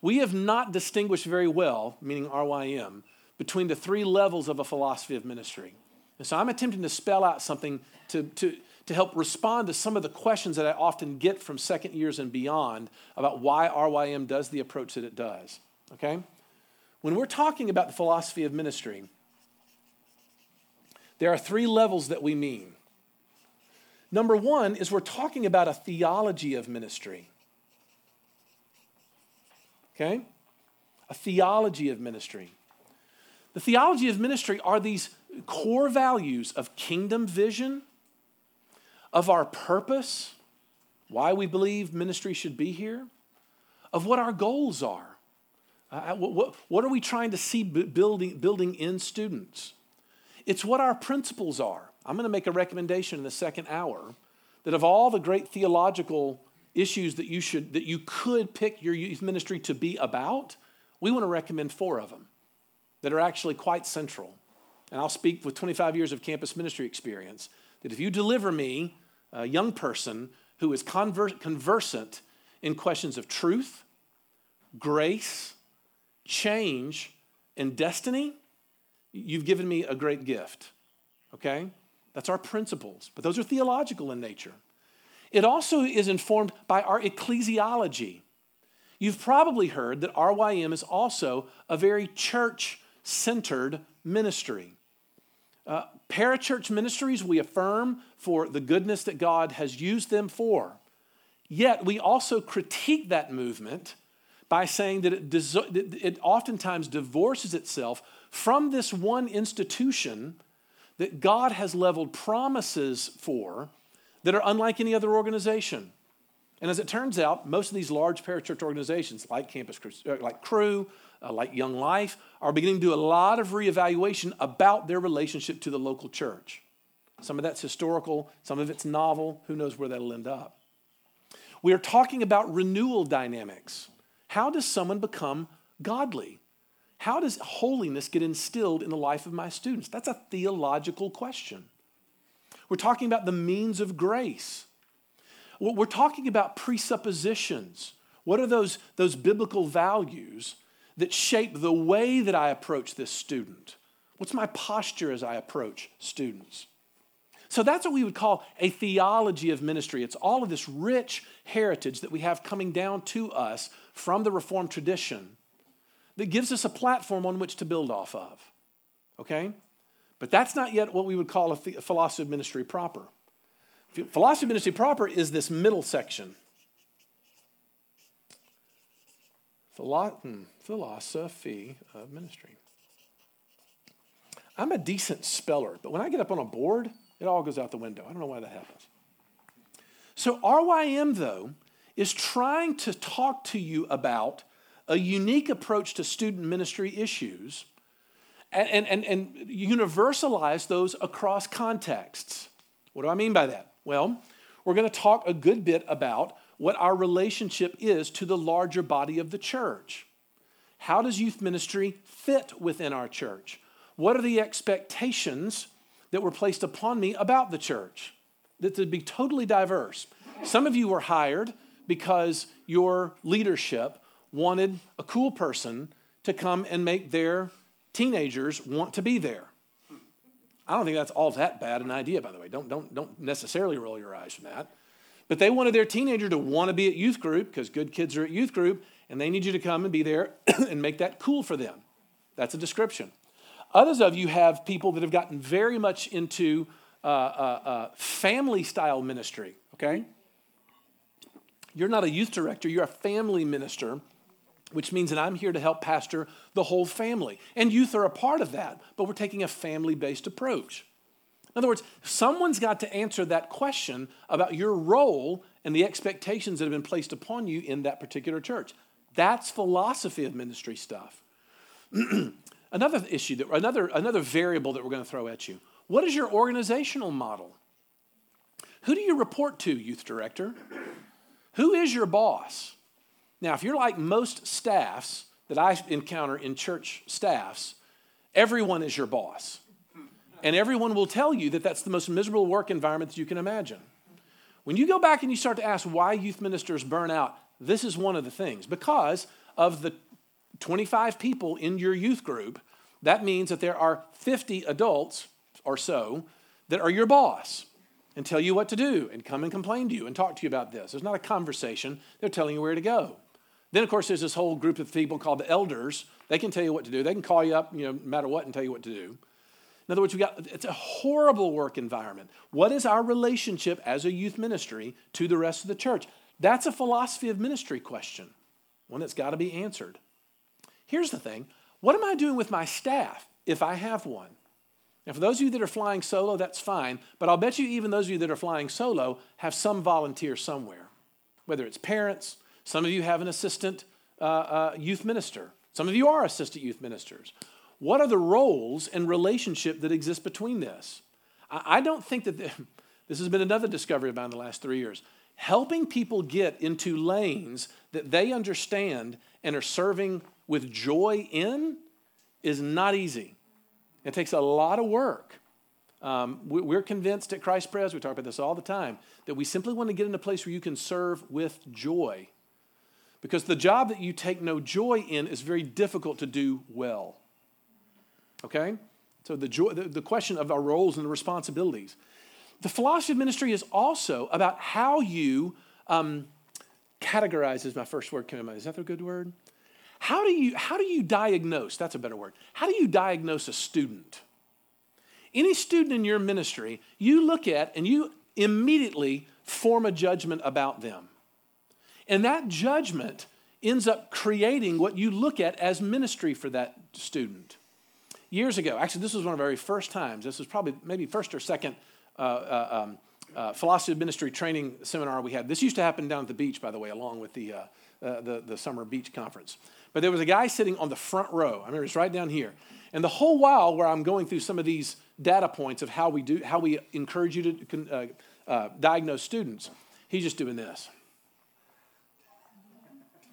[SPEAKER 1] we have not distinguished very well, meaning RYM, between the three levels of a philosophy of ministry. And so I'm attempting to spell out something to, to, to help respond to some of the questions that I often get from second years and beyond about why RYM does the approach that it does. Okay? When we're talking about the philosophy of ministry, there are three levels that we mean. Number one is we're talking about a theology of ministry. Okay? A theology of ministry. The theology of ministry are these core values of kingdom vision, of our purpose, why we believe ministry should be here, of what our goals are. Uh, what, what, are we trying to see building, building in students? It's what our principles are. I'm going to make a recommendation in the second hour that of all the great theological issues that you should that you could pick your youth ministry to be about, we want to recommend four of them that are actually quite central. And I'll speak with 25 years of campus ministry experience that if you deliver me a young person who is conversant in questions of truth, grace, change, and destiny, you've given me a great gift. Okay? That's our principles, but those are theological in nature. It also is informed by our ecclesiology. You've probably heard that RYM is also a very church centered ministry. Uh, parachurch ministries we affirm for the goodness that God has used them for. Yet we also critique that movement by saying that it, it oftentimes divorces itself from this one institution that God has leveled promises for that are unlike any other organization. And as it turns out, most of these large parachurch organizations, like Campus, uh, like Cru, uh, like Young Life, are beginning to do a lot of reevaluation about their relationship to the local church. Some of that's historical, some of it's novel. Who knows where that'll end up? We are talking about renewal dynamics. How does someone become godly? How does holiness get instilled in the life of my students? That's a theological question. We're talking about the means of grace. We're talking about presuppositions. What are those, those biblical values that shape the way that I approach this student? What's my posture as I approach students? So that's what we would call a theology of ministry. It's all of this rich heritage that we have coming down to us from the Reformed tradition that gives us a platform on which to build off of. Okay? But that's not yet what we would call a, philosophy of ministry proper. Philosophy of ministry proper is this middle section. Philo- hmm, philosophy of ministry. I'm a decent speller, but when I get up on a board, it all goes out the window. I don't know why that happens. So, RYM, though, is trying to talk to you about a unique approach to student ministry issues and, and, and universalize those across contexts. What do I mean by that? Well, we're going to talk a good bit about what our relationship is to the larger body of the church. How does youth ministry fit within our church? What are the expectations that were placed upon me about the church? That to be totally diverse. Some of you were hired because your leadership wanted a cool person to come and make their teenagers want to be there. I don't think that's all that bad an idea, by the way. Don't, don't, don't necessarily roll your eyes from that. But they wanted their teenager to want to be at youth group because good kids are at youth group, and they need you to come and be there and make that cool for them. That's a description. Others of you have people that have gotten very much into uh, uh, uh, family style ministry, okay? You're not a youth director, you're a family minister which means that I'm here to help pastor the whole family. And youth are a part of that, but we're taking a family based approach. In other words, someone's got to answer that question about your role and the expectations that have been placed upon you in that particular church. That's philosophy of ministry stuff. another issue that another another variable that we're going to throw at you. What is your organizational model? Who do you report to, youth director? Who is your boss? Now, if you're like most staffs that I encounter in church staffs, everyone is your boss. And everyone will tell you that that's the most miserable work environment that you can imagine. When you go back and you start to ask why youth ministers burn out, this is one of the things. Because of the 25 people in your youth group, that means that there are 50 adults or so that are your boss and tell you what to do and come and complain to you and talk to you about this. There's not a conversation, they're telling you where to go. Then, of course, there's this whole group of people called the elders. They can tell you what to do. They can call you up, you know, no matter what, and tell you what to do. In other words, we got it's a horrible work environment. What is our relationship as a youth ministry to the rest of the church? That's a philosophy of ministry question, one that's got to be answered. Here's the thing what am I doing with my staff if I have one? Now, for those of you that are flying solo, that's fine, but I'll bet you even those of you that are flying solo have some volunteer somewhere, whether it's parents, some of you have an assistant uh, uh, youth minister, some of you are assistant youth ministers. What are the roles and relationship that exist between this? I, I don't think that the, this has been another discovery about in the last three years. Helping people get into lanes that they understand and are serving with joy in is not easy. It takes a lot of work. Um, we're convinced at Christ Pres, we talk about this all the time, that we simply want to get in a place where you can serve with joy. Because the job that you take no joy in is very difficult to do well. Okay? So the, joy, the, the question of our roles and the responsibilities. The philosophy of ministry is also about how you um, categorize, is my first word mind. Is that a good word? How do you, how do you diagnose? That's a better word. How do you diagnose a student? Any student in your ministry, you look at and you immediately form a judgment about them. And that judgment ends up creating what you look at as ministry for that student. Years ago, actually, this was one of our very first times. This was probably maybe first or second uh, uh, um, uh, philosophy of ministry training seminar we had. This used to happen down at the beach, by the way, along with the, uh, uh, the, the summer beach conference. But there was a guy sitting on the front row. I remember it's right down here. And the whole while where I'm going through some of these data points of how we do, how we encourage you to uh, uh, diagnose students, he's just doing this,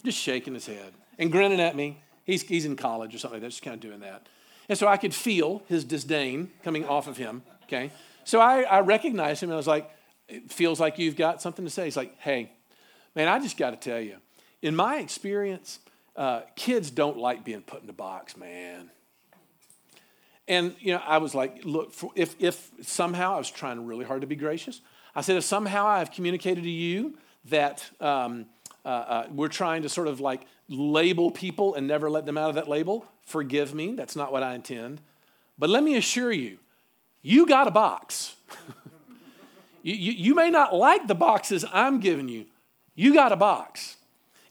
[SPEAKER 1] just shaking his head and grinning at me. He's, he's in college or something like that, just kind of doing that. And so I could feel his disdain coming off of him. Okay, so I, I recognized him and I was like, "It feels like you've got something to say." He's like, "Hey, man, I just got to tell you, in my experience." Uh, kids don't like being put in a box, man. And you know, I was like, look, if if somehow I was trying really hard to be gracious, I said, if somehow I have communicated to you that um, uh, uh, we're trying to sort of like label people and never let them out of that label, forgive me. That's not what I intend. But let me assure you, you got a box. you, you, you may not like the boxes I'm giving you. You got a box.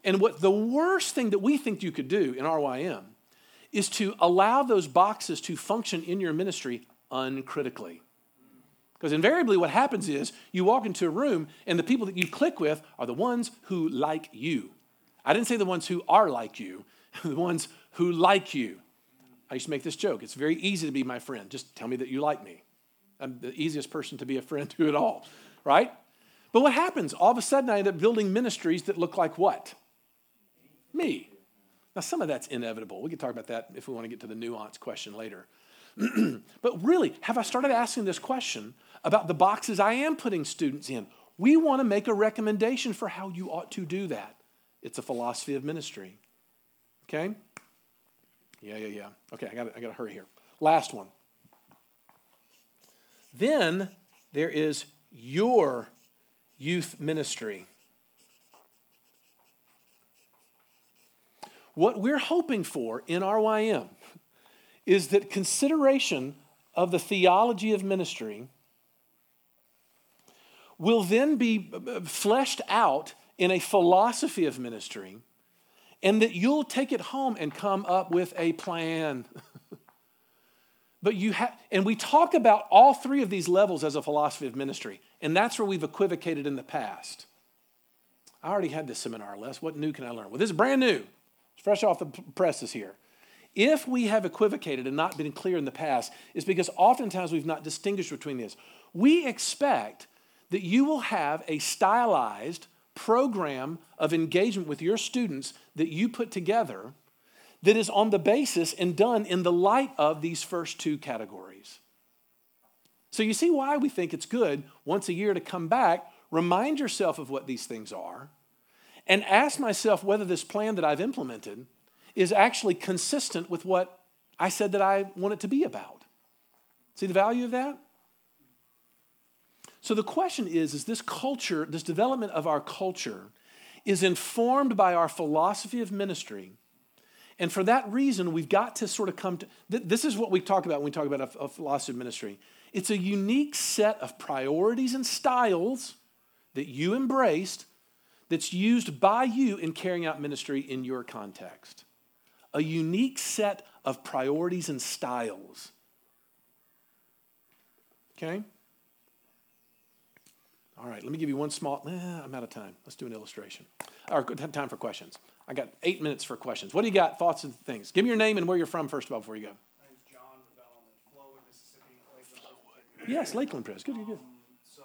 [SPEAKER 1] And what the worst thing that we think you could do in RYM is to allow those boxes to function in your ministry uncritically. Because invariably, what happens is you walk into a room and the people that you click with are the ones who like you. I didn't say the ones who are like you, the ones who like you. I used to make this joke. It's very easy to be my friend. Just tell me that you like me. I'm the easiest person to be a friend to at all, right? But what happens? All of a sudden, I end up building ministries that look like what? Me. Now, some of that's inevitable. We can talk about that if we want to get to the nuance question later. but really, have I started asking this question about the boxes I am putting students in? We want to make a recommendation for how you ought to do that. It's a philosophy of ministry. Okay? Yeah, yeah, yeah. Okay, I got I got to hurry here. Last one. Then there is your youth ministry. What we're hoping for in RYM is that consideration of the theology of ministry will then be fleshed out in a philosophy of ministry, and that you'll take it home and come up with a plan. but you have, and we talk about all three of these levels as a philosophy of ministry, and that's where we've equivocated in the past. I already had this seminar, Les. What new can I learn? Well, this is brand new fresh off the presses here. If we have equivocated and not been clear in the past, it's because oftentimes we've not distinguished between this. We expect that you will have a stylized program of engagement with your students that you put together that is on the basis and done in the light of these first two categories. So you see why we think it's good once a year to come back, remind yourself of what these things are and ask myself whether this plan that I've implemented is actually consistent with what I said that I want it to be about. See the value of that? So the question is is this culture, this development of our culture is informed by our philosophy of ministry And for that reason, we've got to sort of come to th- this is what we talk about when we talk about a, a philosophy of ministry. It's a unique set of priorities and styles that you embraced that's used by you in carrying out ministry in your context. A unique set of priorities and styles. Okay? All right, let me give you one small. Eh, I'm out of time. Let's do an illustration. All right. Or time for questions. I got eight minutes for questions. What do you got? Thoughts and things. Give me your name and where you're from first of all before you go.
[SPEAKER 3] My name's John Bellman, Flowood, Mississippi. Lakeland.
[SPEAKER 1] Yes, Lakeland Pres. Good, good, good.
[SPEAKER 3] Um, so,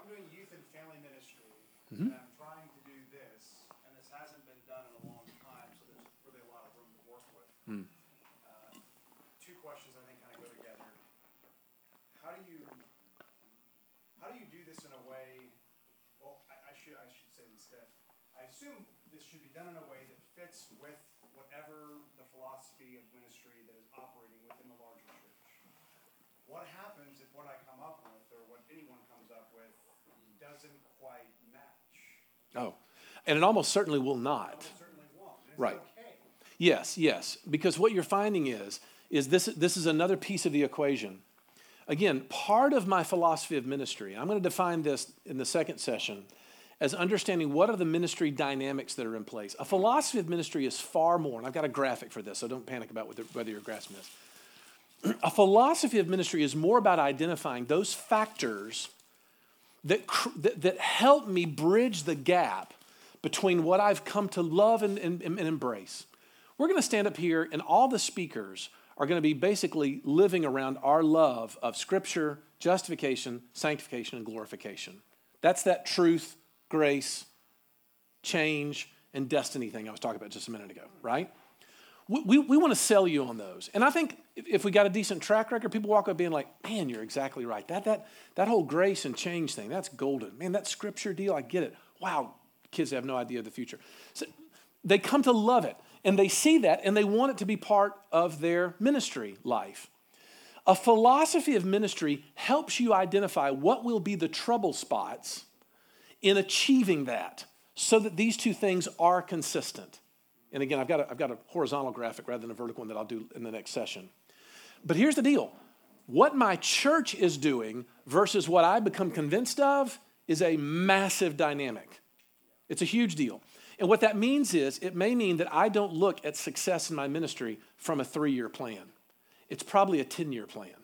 [SPEAKER 3] I'm doing youth and family ministry,
[SPEAKER 1] Mm-hmm.
[SPEAKER 3] and I'm trying to do this, and this hasn't been done in a long time, so there's really a lot of room to work with.
[SPEAKER 1] Hmm.
[SPEAKER 3] Uh, two questions I think kind of go together. How do you how do you do this in a way? Well, I, I should I should say instead. I assume this should be done in a way that fits with whatever the philosophy of ministry that is operating within the larger church. What happens if what I come up with, or what anyone comes up with, doesn't quite?
[SPEAKER 1] Oh, and it almost certainly will not.
[SPEAKER 3] certainly won't. And it's
[SPEAKER 1] Right.
[SPEAKER 3] okay.
[SPEAKER 1] Yes, yes. Because what you're finding is, is this, this is another piece of the equation. Again, part of my philosophy of ministry, I'm going to define this in the second session as understanding what are the ministry dynamics that are in place. A philosophy of ministry is far more, and I've got a graphic for this, so don't panic about whether, whether you're grasping this. A philosophy of ministry is more about identifying those factors that, that, that help me bridge the gap between what I've come to love and, and, and embrace. We're going to stand up here, and all the speakers are going to be basically living around our love of Scripture, justification, sanctification, and glorification. That's that truth, grace, change, and destiny thing I was talking about just a minute ago, right? We, we, want to sell you on those. And I think if, if we got a decent track record, people walk up being like, man, you're exactly right. That, that, that whole grace and change thing, that's golden. Man, that scripture deal, I get it. Wow, kids have no idea of the future. So they come to love it and they see that and they want it to be part of their ministry life. A philosophy of ministry helps you identify what will be the trouble spots in achieving that so that these two things are consistent. And again, I've got, a, I've got a horizontal graphic rather than a vertical one that I'll do in the next session. But here's the deal what my church is doing versus what I become convinced of is a massive dynamic. It's a huge deal. And what that means is, it may mean that I don't look at success in my ministry from a three year plan. It's probably a 10 year plan.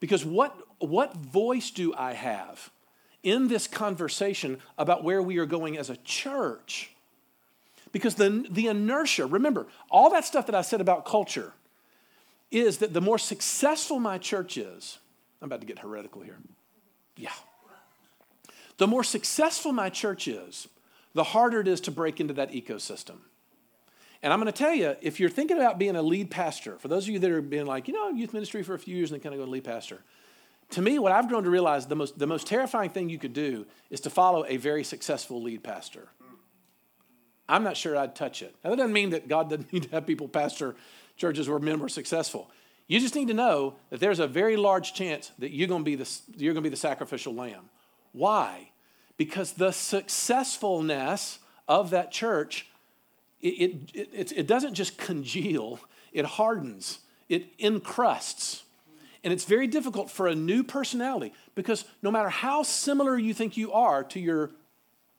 [SPEAKER 1] Because what, what voice do I have in this conversation about where we are going as a church? Because the, the inertia, remember, all that stuff that I said about culture is that the more successful my church is, I'm about to get heretical here. Yeah. The more successful my church is, the harder it is to break into that ecosystem. And I'm going to tell you, if you're thinking about being a lead pastor, for those of you that are being like, you know, youth ministry for a few years and then kind of go to lead pastor, to me, what I've grown to realize the most, the most terrifying thing you could do is to follow a very successful lead pastor. I'm not sure I'd touch it. Now, that doesn't mean that God doesn't need to have people pastor churches where men were successful. You just need to know that there's a very large chance that you're going to be the, you're going to be the sacrificial lamb. Why? Because the successfulness of that church, it, it, it, it doesn't just congeal, it hardens, it encrusts. And it's very difficult for a new personality because no matter how similar you think you are to your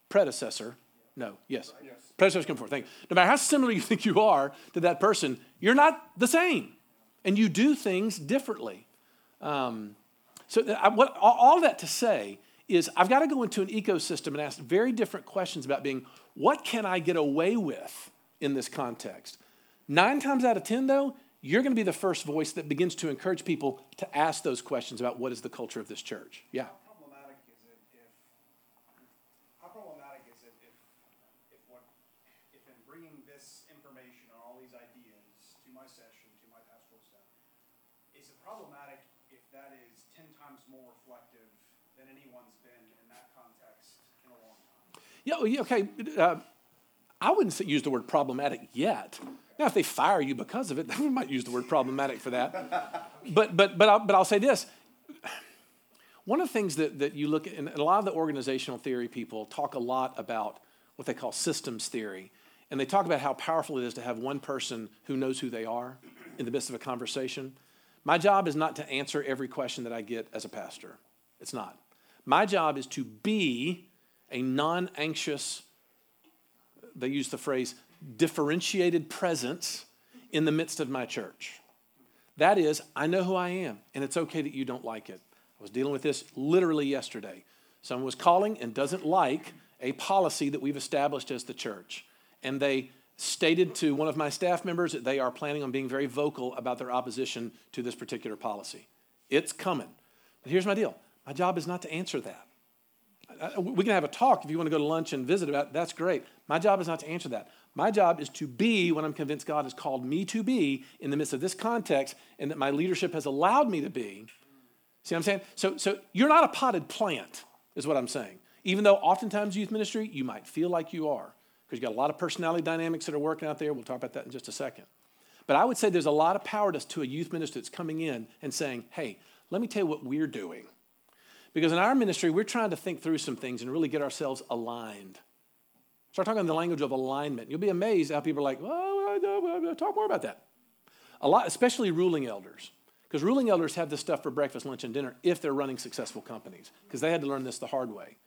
[SPEAKER 1] predecessor, no, yes,
[SPEAKER 3] Yes.
[SPEAKER 1] Predecessors come forward. Thank you. No matter how similar you think you are to that person, you're not the same, and you do things differently. Um, so, I, what, all, that to say is, I've got to go into an ecosystem and ask very different questions about being, what can I get away with in this context? Nine times out of ten, though, you're going to be the first voice that begins to encourage people to ask those questions about what is the culture of this church. Yeah.
[SPEAKER 3] How problematic is it if, how problematic is it if, if what, if in bringing this information or all these ideas to my session, to my pastoral staff, is it problematic if that is ten times more reflective than anyone's been in that context in a long time?
[SPEAKER 1] Yeah, okay. Uh, I wouldn't use the word problematic yet. Now, if they fire you because of it, we might use the word problematic for that. But, but, but, I'll, but I'll say this. One of the things that, that you look at, and a lot of the organizational theory people talk a lot about what they call systems theory. and they talk about how powerful it is to have one person who knows who they are in the midst of a conversation. My job is not to answer every question that I get as a pastor. It's not. My job is to be a non anxious, they use the phrase differentiated presence in the midst of my church. That is, I know who I am, and it's okay that you don't like it. I was dealing with this literally yesterday. Someone was calling and doesn't like a policy that we've established as the church. And they stated to one of my staff members that they are planning on being very vocal about their opposition to this particular policy. It's coming. But here's my deal my job is not to answer that. Uh, we can have a talk if you want to go to lunch and visit about it, that's great. My job is not to answer that. My job is to be what I'm convinced God has called me to be in the midst of this context and that my leadership has allowed me to be. See what I'm saying? So, so you're not a potted plant, is what I'm saying. Even though oftentimes youth ministry, you might feel like you are because you got a lot of personality dynamics that are working out there. We'll talk about that in just a second. But I would say there's a lot of power to, to a youth minister that's coming in and saying, hey, let me tell you what we're doing. Because in our ministry, we're trying to think through some things and really get ourselves aligned. Start talking in the language of alignment. You'll be amazed how people are like, oh, talk more about that. A lot, especially ruling elders. Because ruling elders have this stuff for breakfast, lunch, and dinner if they're running successful companies. Because they had to learn this the hard way.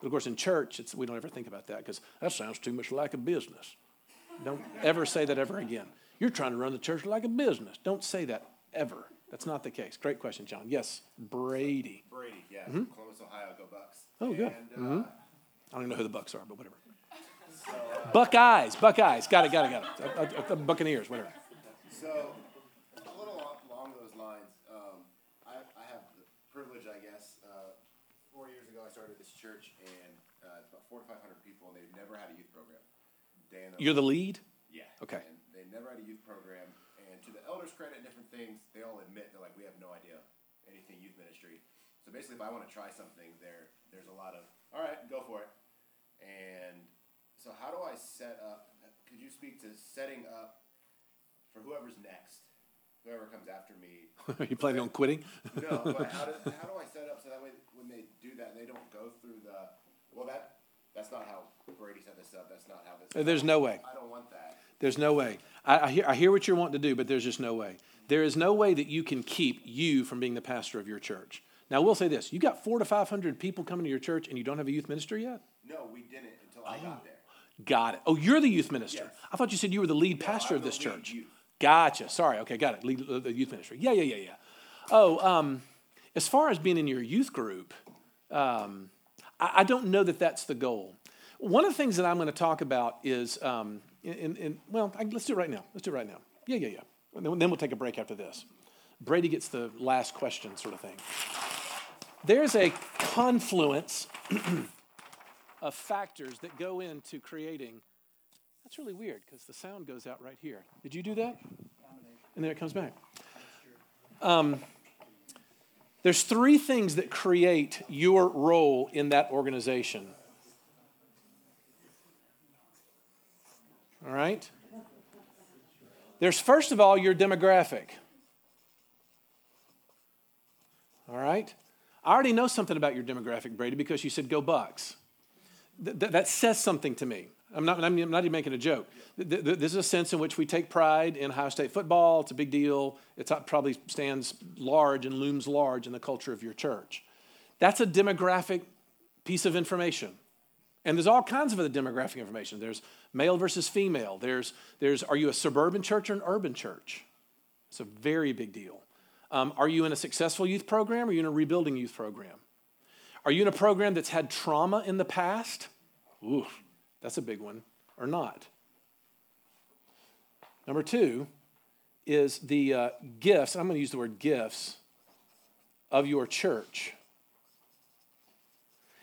[SPEAKER 1] But of course, in church, we don't ever think about that because that sounds too much like a business. Don't ever say that ever again. You're trying to run the church like a business. Don't say that ever. That's not the case. Great question, John. Yes, Brady.
[SPEAKER 4] Brady, yeah. Mm-hmm. Columbus, Ohio, go Bucks.
[SPEAKER 1] Oh, good. And, uh, mm-hmm. I don't even know who the Bucks are, but whatever. So, uh, Buckeyes, Buckeyes. Got it, got it, got it. Buccaneers, whatever.
[SPEAKER 4] So a little along those lines, um, I I have the privilege, I guess, uh, ago, I started this church, and uh, it's about four to five hundred people, and they've never had a youth program.
[SPEAKER 1] Dan, You're the lead.
[SPEAKER 4] Yeah.
[SPEAKER 1] Okay.
[SPEAKER 4] And they never had a youth program, elders' credit and different things, they all admit they're like, we have no idea anything youth ministry. So basically, if I want to try something, there, there's a lot of, all right, go for it. And so, how do I set up? Could you speak to setting up for whoever's next? whoever comes after me.
[SPEAKER 1] Are you planning on quitting?
[SPEAKER 4] no, but how do, how do I set up so that way when they do that, they don't go through the, well, that that's not how Brady set this up. That's not how this.
[SPEAKER 1] There's no way.
[SPEAKER 4] I don't want that.
[SPEAKER 1] There's no way. I, I, hear, I hear what you're wanting to do, but there's just no way. There is no way that you can keep you from being the pastor of your church. Now, we'll say this you got four to 500 people coming to your church and you don't have a youth minister yet?
[SPEAKER 4] No, we didn't until I oh, got there.
[SPEAKER 1] Got it. Oh, you're the youth minister. Yes. I thought you said you were the lead pastor of this church. Youth. Gotcha. Sorry. Okay, got it. Lead, uh, the youth ministry. Yeah, yeah, yeah, yeah. Oh, um, as far as being in your youth group, um, I, I, don't know that that's the goal. One of the things that I'm going to talk about is, um, in, in, well, I, let's do it right now. Let's do it right now. Yeah, yeah, yeah. Then, then we'll take a break after this. Brady gets the last question, sort of thing. There's a confluence of factors that go into creating that's really weird because the sound goes out right here. Did you do that? And then it comes back. Um, there's three things that create your role in that organization. All right? There's first of all your demographic. All right? I already know something about your demographic, Brady, because you said go Bucks. Th- that says something to me. I'm not, I'm not even making a joke. This is a sense in which we take pride in Ohio State football. It's a big deal. It probably stands large and looms large in the culture of your church. That's a demographic piece of information. And there's all kinds of other demographic information. There's male versus female. There's, there's are you a suburban church or an urban church? It's a very big deal. Um, are you in a successful youth program or are you in a rebuilding youth program? Are you in a program that's had trauma in the past? Ooh, that's a big one, or not. Number two is the uh, gifts, I'm going to use the word gifts, of your church.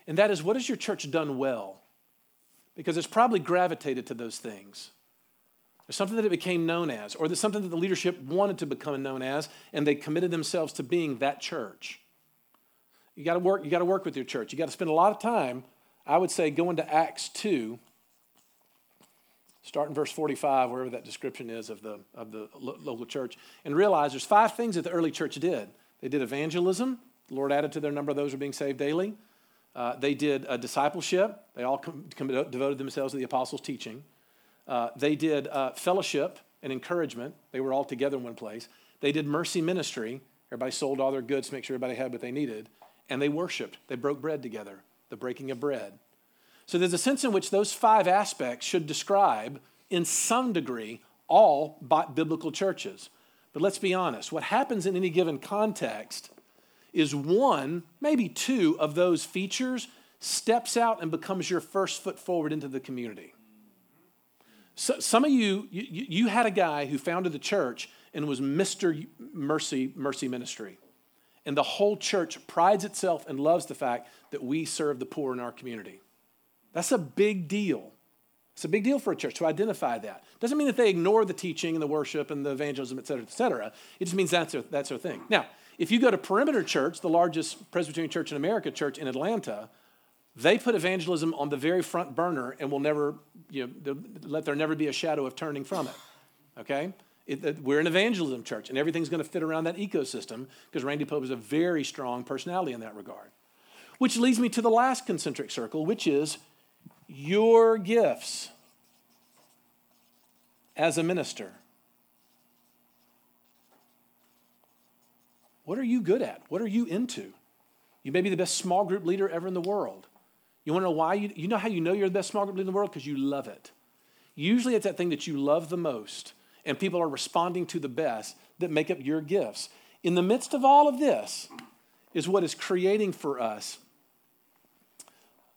[SPEAKER 1] And that is, what has your church done well? Because it's probably gravitated to those things. There's something that it became known as, or there's something that the leadership wanted to become known as, and they committed themselves to being that church. You got to work. You got to work with your church. You got to spend a lot of time. I would say going to Acts two Start in verse 45, wherever that description is of the, of the lo- local church, and realize there's five things that the early church did. They did evangelism. The Lord added to their number of those who are being saved daily. Uh, they did a discipleship. They all com- com- devoted themselves to the apostles' teaching. Uh, they did uh, fellowship and encouragement. They were all together in one place. They did mercy ministry. Everybody sold all their goods to make sure everybody had what they needed. And they worshiped. They broke bread together, the breaking of bread. So there's a sense in which those five aspects should describe, in some degree, all biblical churches. But let's be honest, what happens in any given context is one, maybe two of those features steps out and becomes your first foot forward into the community. So, some of you, you, you had a guy who founded the church and was Mr. Mercy, Mercy Ministry. And the whole church prides itself and loves the fact that we serve the poor in our community. That's a big deal. It's a big deal for a church to identify that. Doesn't mean that they ignore the teaching and the worship and the evangelism, et cetera, et cetera. It just means that's their, that's their thing. Now, if you go to Perimeter Church, the largest Presbyterian church in America church in Atlanta, they put evangelism on the very front burner and will never, you know, let there never be a shadow of turning from it. Okay? It, we're an evangelism church, and everything's going to fit around that ecosystem because Randy Pope is a very strong personality in that regard. Which leads me to the last concentric circle, which is your gifts as a minister. What are you good at? What are you into? You may be the best small group leader ever in the world. You want to know why? You, you know how you know you're the best small group leader in the world? Because you love it. Usually it's that thing that you love the most and people are responding to the best that make up your gifts. In the midst of all of this is what is creating for us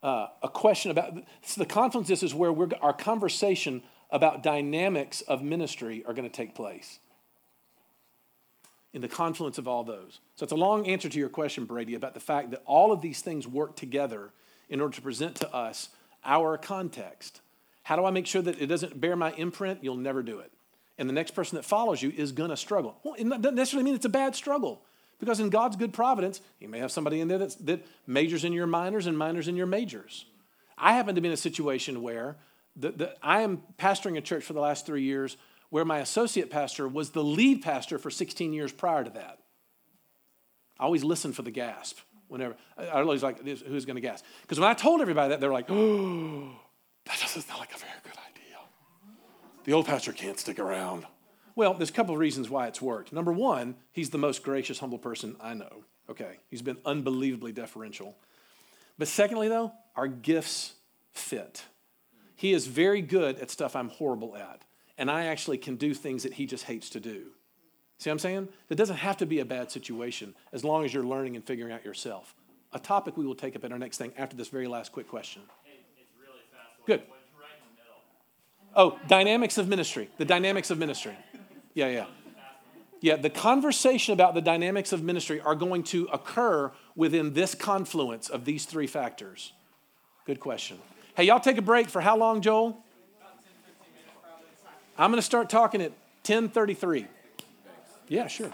[SPEAKER 1] uh, a question about so the confluence. This is where our conversation about dynamics of ministry are going to take place. In the confluence of all those. So it's a long answer to your question, Brady, about the fact that all of these things work together in order to present to us our context. How do I make sure that it doesn't bear my imprint? You'll never do it. And the next person that follows you is going to struggle. Well, it doesn't necessarily mean it's a bad struggle. Because in God's good providence, you may have somebody in there that's, that majors in your minors and minors in your majors. I happen to be in a situation where the, the, I am pastoring a church for the last three years where my associate pastor was the lead pastor for 16 years prior to that. I always listen for the gasp whenever. I always like, who's going to gasp? Because when I told everybody that, they're like, oh, that doesn't sound like a very good idea. The old pastor can't stick around. Well, there's a couple of reasons why it's worked. Number one, he's the most gracious, humble person I know. Okay, he's been unbelievably deferential. But secondly, though, our gifts fit. He is very good at stuff I'm horrible at, and I actually can do things that he just hates to do. See what I'm saying? It doesn't have to be a bad situation as long as you're learning and figuring out yourself. A topic we will take up in our next thing after this very last quick question.
[SPEAKER 2] Really
[SPEAKER 1] Good. Oh, dynamics of ministry. The dynamics of ministry. Yeah, yeah. Yeah, the conversation about the dynamics of ministry are going to occur within this confluence of these three factors. Good question. Hey, y'all take a break for how long, Joel? I'm going to start talking at 10:33. Yeah, sure.